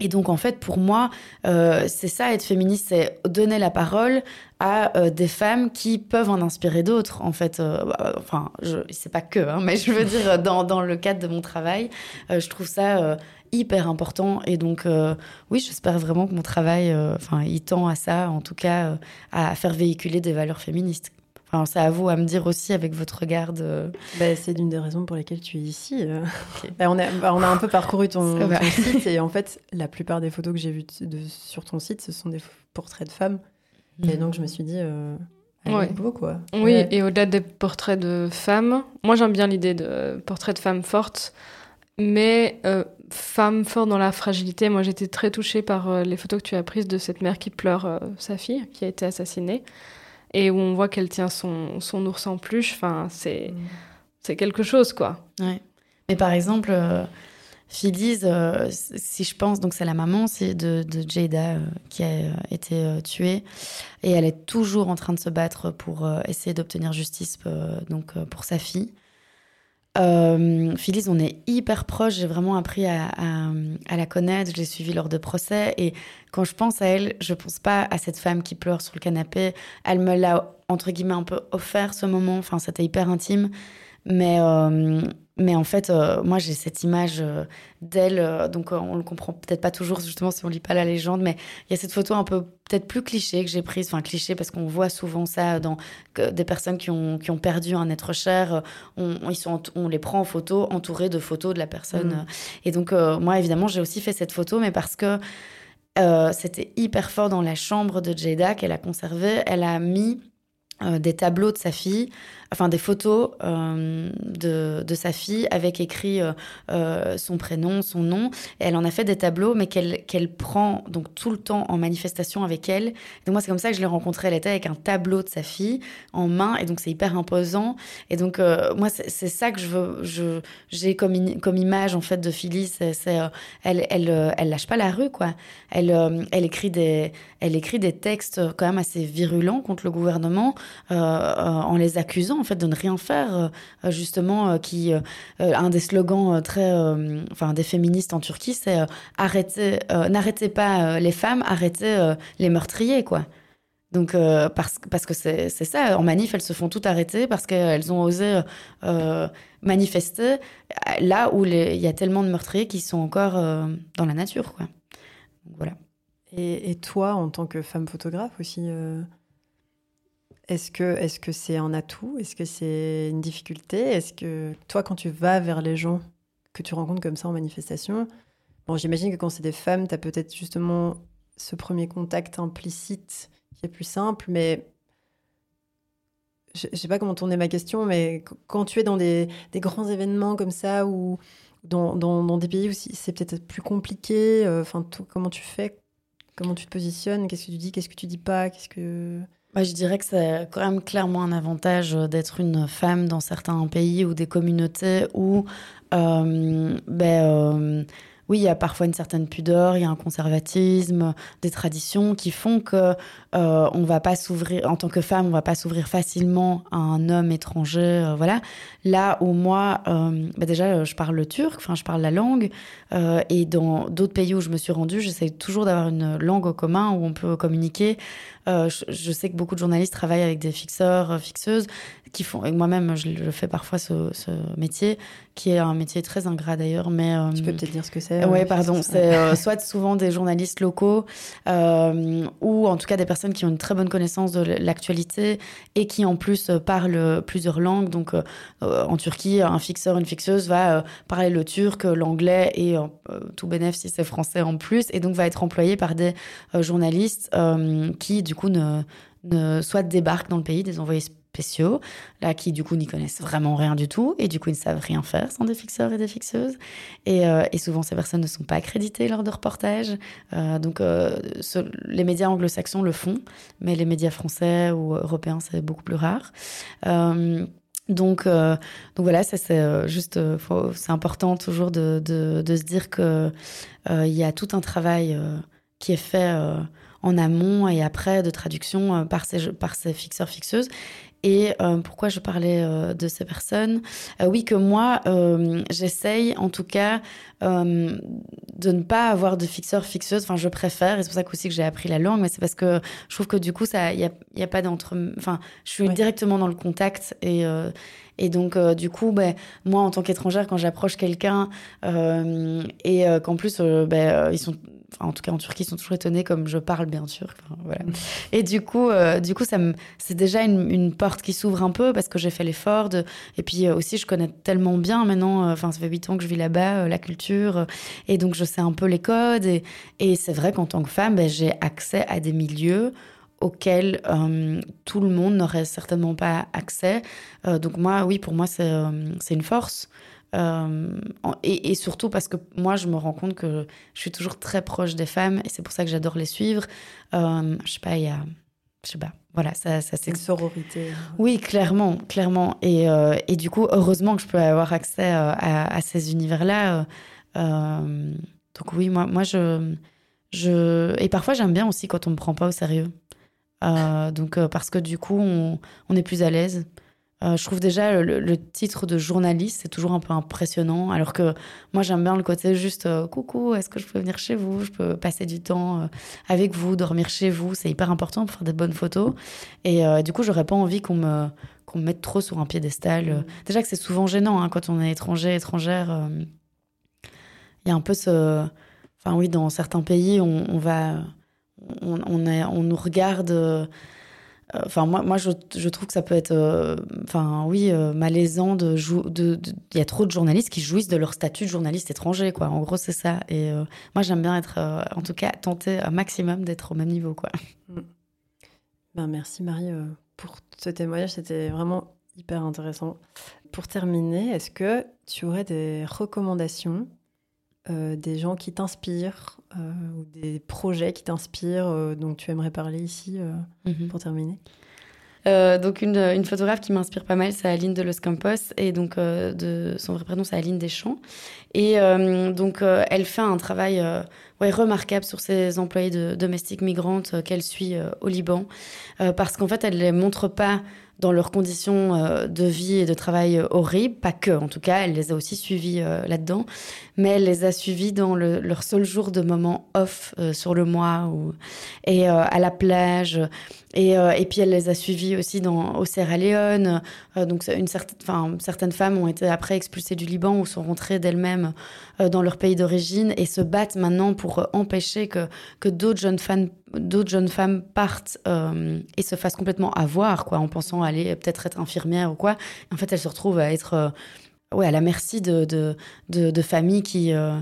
et donc, en fait, pour moi, euh, c'est ça, être féministe, c'est donner la parole à euh, des femmes qui peuvent en inspirer d'autres, en fait. Euh, bah, enfin, je sais pas que, hein, mais je veux dire, dans, dans, le cadre de mon travail, je trouve ça hyper important. Et donc, oui, j'espère vraiment que mon travail, enfin, il tend à ça, en tout cas, à faire véhiculer des valeurs féministes. Enfin, c'est à vous à me dire aussi avec votre regard.
Bah, c'est l'une des raisons pour lesquelles tu es ici. Euh. Bah, on, a, bah, on, a, un peu parcouru ton, site et en fait, la plupart des photos que j'ai vues de, sur ton site, ce sont des portraits de femmes. Et mhm. donc, je me suis dit, euh, beau quoi.
Oui, et au-delà des portraits de femmes, moi j'aime bien l'idée de portraits de femmes fortes, mais euh, femmes fortes dans la fragilité. Moi j'étais très touchée par euh, les photos que tu as prises de cette mère qui pleure sa fille qui a été assassinée et où on voit qu'elle tient son, son ours en peluche. Enfin, c'est mm. c'est quelque chose, quoi.
Ouais. Mais par exemple, euh, Phyllis, euh, si je pense, donc c'est la maman c'est de, de Jada euh, qui a été tuée, et elle est toujours en train de se battre pour essayer d'obtenir justice donc pour sa fille. Euh, Phyllis, on est hyper proches. J'ai vraiment appris à, la connaître. Je l'ai suivie lors de procès. Et quand je pense à elle, je pense pas à cette femme qui pleure sur le canapé. Elle me l'a, entre guillemets, un peu offert ce moment. Enfin, c'était hyper intime. Mais, euh, mais en fait, euh, moi, j'ai cette image euh, d'elle, donc on le comprend peut-être pas toujours, justement, si on lit pas la légende, mais il y a cette photo un peu peut-être plus cliché que j'ai prise, enfin cliché parce qu'on voit souvent ça dans des personnes qui ont, qui ont perdu un être cher, on, ils sont, on les prend en photo entourés de photos de la personne. Mm. Et donc, moi, évidemment, j'ai aussi fait cette photo, mais parce que c'était hyper fort dans la chambre de Jada qu'elle a conservée, elle a mis des tableaux de sa fille enfin des photos euh, de, de, sa fille avec écrit euh, euh, son prénom, son nom. Et elle en a fait des tableaux, mais qu'elle qu'elle prend donc tout le temps en manifestation avec elle. donc moi, c'est comme ça que je l'ai rencontrée. Elle était avec un tableau de sa fille en main, et donc c'est hyper imposant. Et donc moi, c'est ça que je veux, je j'ai comme comme image en fait de Phyllis. C'est elle elle elle lâche pas la rue quoi. Elle elle écrit des elle écrit des textes quand même assez virulents contre le gouvernement en les accusant en fait de ne rien faire euh, euh, justement euh, qui un des slogans très enfin des féministes en Turquie c'est arrêtez n'arrêtez pas les femmes arrêtez les meurtriers quoi donc parce, parce que c'est ça, en manif, elles se font toutes arrêter parce qu'elles ont osé manifester là où il y a tellement de meurtriers qui sont encore dans la nature. Quoi. voilà.
Et, toi, en tant que femme photographe aussi, est-ce que c'est un atout? Est-ce que c'est une difficulté? Est-ce que toi, quand tu vas vers les gens que tu rencontres comme ça en manifestation, j'imagine que quand c'est des femmes, tu as peut-être justement ce premier contact implicite qui est plus simple, mais je ne sais pas comment tourner ma question, mais quand tu es dans des, grands événements comme ça ou dans des pays où c'est peut-être plus compliqué, euh, enfin, comment tu fais? Comment tu te positionnes? Qu'est-ce que tu dis? Qu'est-ce que tu dis pas? Qu'est-ce que
je dirais que c'est quand même clairement un avantage euh, d'être une femme dans certains pays ou des communautés où euh, ben, euh, oui, il y a parfois une certaine pudeur, il y a un conservatisme, des traditions qui font que euh, on va pas s'ouvrir en tant que femme, on va pas s'ouvrir facilement à un homme étranger, euh, voilà. Là où moi, euh, bah déjà, je parle le turc, enfin, je parle la langue, euh, et dans d'autres pays où je me suis rendue, j'essaie toujours d'avoir une langue au commun où on peut communiquer. Je, sais que beaucoup de journalistes travaillent avec des fixeurs, fixeuses, qui font, et moi-même, je, fais parfois ce, ce, métier, qui est un métier très ingrat d'ailleurs. Mais
tu peux peut-être dire ce que c'est.
Oui, pardon. C'est euh, soit souvent des journalistes locaux euh, ou en tout cas des personnes qui ont une très bonne connaissance de l'actualité et qui en plus parlent plusieurs langues. Donc en Turquie, un fixeur, une fixeuse va parler le turc, l'anglais et tout bénéf si c'est français en plus, et donc va être employé par des journalistes qui du coup ne, ne soit débarquent dans le pays, des envoyés spéciaux, là, qui du coup n'y connaissent vraiment rien du tout, et du coup ils ne savent rien faire sans des fixeurs et des fixeuses. Et, euh, et souvent ces personnes ne sont pas accréditées lors de reportages. Euh, donc euh, les médias anglo-saxons le font, mais les médias français ou européens, c'est beaucoup plus rare. Donc, donc voilà, c'est juste, c'est important toujours de, de, de, se dire que il y a tout un travail qui est fait en amont et après de traduction par ces, par ces fixeurs fixeuses et euh, pourquoi je parlais euh, de ces personnes? Euh, Oui, que moi, j'essaye en tout cas de ne pas avoir de fixeur fixeuse. Enfin, je préfère, et c'est pour ça aussi que j'ai appris la langue, mais c'est parce que je trouve que du coup, il n'y a, y a pas d'entre. Enfin, je suis directement dans le contact et. Et donc, euh, du coup, ben, moi, en tant qu'étrangère, quand j'approche quelqu'un euh, et euh, qu'en plus, ben, ils sont, enfin, en tout cas en Turquie, ils sont toujours étonnés comme je parle bien turc. Enfin, voilà. Et du coup, du coup, ça me, c'est déjà une, une, porte qui s'ouvre un peu parce que j'ai fait l'effort de. Et puis aussi, je connais tellement bien maintenant. Enfin, ça fait huit ans que je vis là-bas, la culture, et donc je sais un peu les codes. Et, et c'est vrai qu'en tant que femme, ben, j'ai accès à des milieux auquel euh, tout le monde n'aurait certainement pas accès. Euh, donc moi, oui, pour moi, c'est euh, une force. Et, et, surtout parce que moi, je me rends compte que je suis toujours très proche des femmes et c'est pour ça que j'adore les suivre. Je sais pas, il y a... Je sais pas. Voilà, ça, ça c'est
une sororité.
Oui, clairement, clairement. Et, et, du coup, heureusement que je peux avoir accès à, à ces univers-là. donc oui, moi, moi je, je... Et parfois, j'aime bien aussi quand on me prend pas au sérieux. Euh, donc, euh, parce que du coup, on, on est plus à l'aise. Euh, je trouve déjà le, le, titre de journaliste, c'est toujours un peu impressionnant. Alors que moi, j'aime bien le côté juste euh, coucou, est-ce que je peux venir chez vous? Je peux passer du temps euh, avec vous, dormir chez vous. C'est hyper important pour faire des bonnes photos. Et du coup, j'aurais pas envie qu'on me, qu'on me mette trop sur un piédestal. Mmh. Déjà que c'est souvent gênant hein, quand on est étranger, étrangère. Il y a un peu ce. Enfin, oui, dans certains pays, on, on va on, nous regarde. Euh, enfin, moi, moi je, trouve que ça peut être, euh, oui, euh, malaisant de. Il y a trop de journalistes qui jouissent de leur statut de journaliste étranger. En gros, c'est ça. Et euh, moi, j'aime bien être, euh, en tout cas, tenter un maximum d'être au même niveau, quoi.
Mm. Ben, merci, Marie, pour ce témoignage. C'était vraiment hyper intéressant. Pour terminer, est-ce que tu aurais des recommandations, euh, des gens qui t'inspirent euh, ou des projets qui t'inspirent, euh, dont tu aimerais parler ici
Mhm.
pour terminer?
Donc une, une photographe qui m'inspire pas mal, c'est Aline de Los Campos et donc de son vrai prénom c'est Aline Deschamps. Et donc elle fait un travail ouais, remarquable sur ses employés de, domestiques migrantes qu'elle suit au Liban. Parce qu'en fait elle les montre pas dans leurs conditions de vie et de travail horribles, pas que en tout cas, elle les a aussi suivis euh, là-dedans, mais elle les a suivis dans le- leur seul jour de moment off euh, sur le mois ou, et euh, à la plage. Et, euh, et puis elle les a suivis aussi au Sierra Leone. Donc une certaine, certaines femmes ont été après expulsées du Liban ou sont rentrées d'elles-mêmes dans leur pays d'origine et se battent maintenant pour empêcher que, que d'autres jeunes femmes d'autres jeunes femmes partent et se fassent complètement avoir quoi en pensant aller peut-être être infirmière ou quoi en fait elles se retrouvent à être ouais à la merci de de, de, familles qui euh,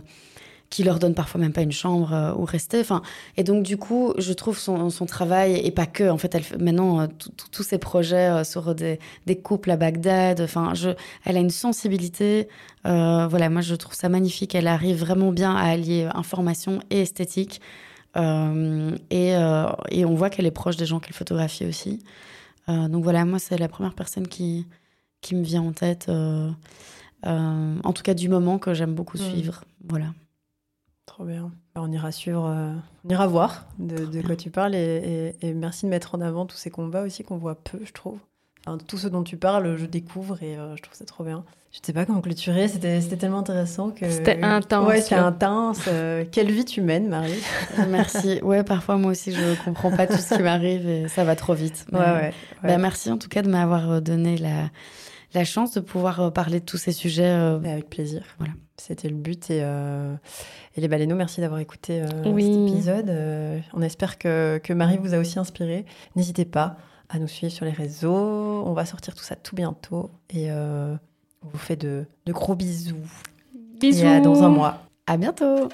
qui leur donnent parfois même pas une chambre euh, où rester enfin et donc du coup je trouve son, son travail et pas que en fait elle maintenant euh, tous ses projets sur des, des couples à Bagdad enfin je elle a une sensibilité voilà moi je trouve ça magnifique elle arrive vraiment bien à allier information et esthétique et, et on voit qu'elle est proche des gens qu'elle photographie aussi. Donc voilà, moi, c'est la première personne qui, qui me vient en tête, euh, en tout cas du moment que j'aime beaucoup
Mm.
suivre. Voilà.
Trop bien. Bah, On ira suivre, euh, on ira voir de, de quoi tu parles et, et- et merci de mettre en avant tous ces combats aussi qu'on voit peu, je trouve. Enfin, tout ce dont tu parles, je découvre et euh, je trouve ça trop bien. Je sais pas comment clôturer, c'était tellement intéressant que.
C'était intense,
Ouais, c'était
ouais.
intense. Euh, quelle vie tu mènes, Marie
Merci. Ouais, parfois moi aussi, je comprends pas tout ce qui m'arrive et ça va trop vite.
Ouais,
Mais-
ouais.
Bah,
ouais.
merci en tout cas de m'avoir donné la, la chance de pouvoir euh, parler de tous ces sujets. euh,
Mais avec plaisir.
Voilà.
C'était le but. Et, euh, et les baleineaux, merci d'avoir écouté euh,
Oui.
cet épisode. Euh, on espère que, que Marie vous a aussi inspiré. N'hésitez pas à nous suivre sur les réseaux. On va sortir tout ça tout bientôt. Et on vous fait de, de gros bisous.
Bisous.
Et à dans un mois.
À bientôt.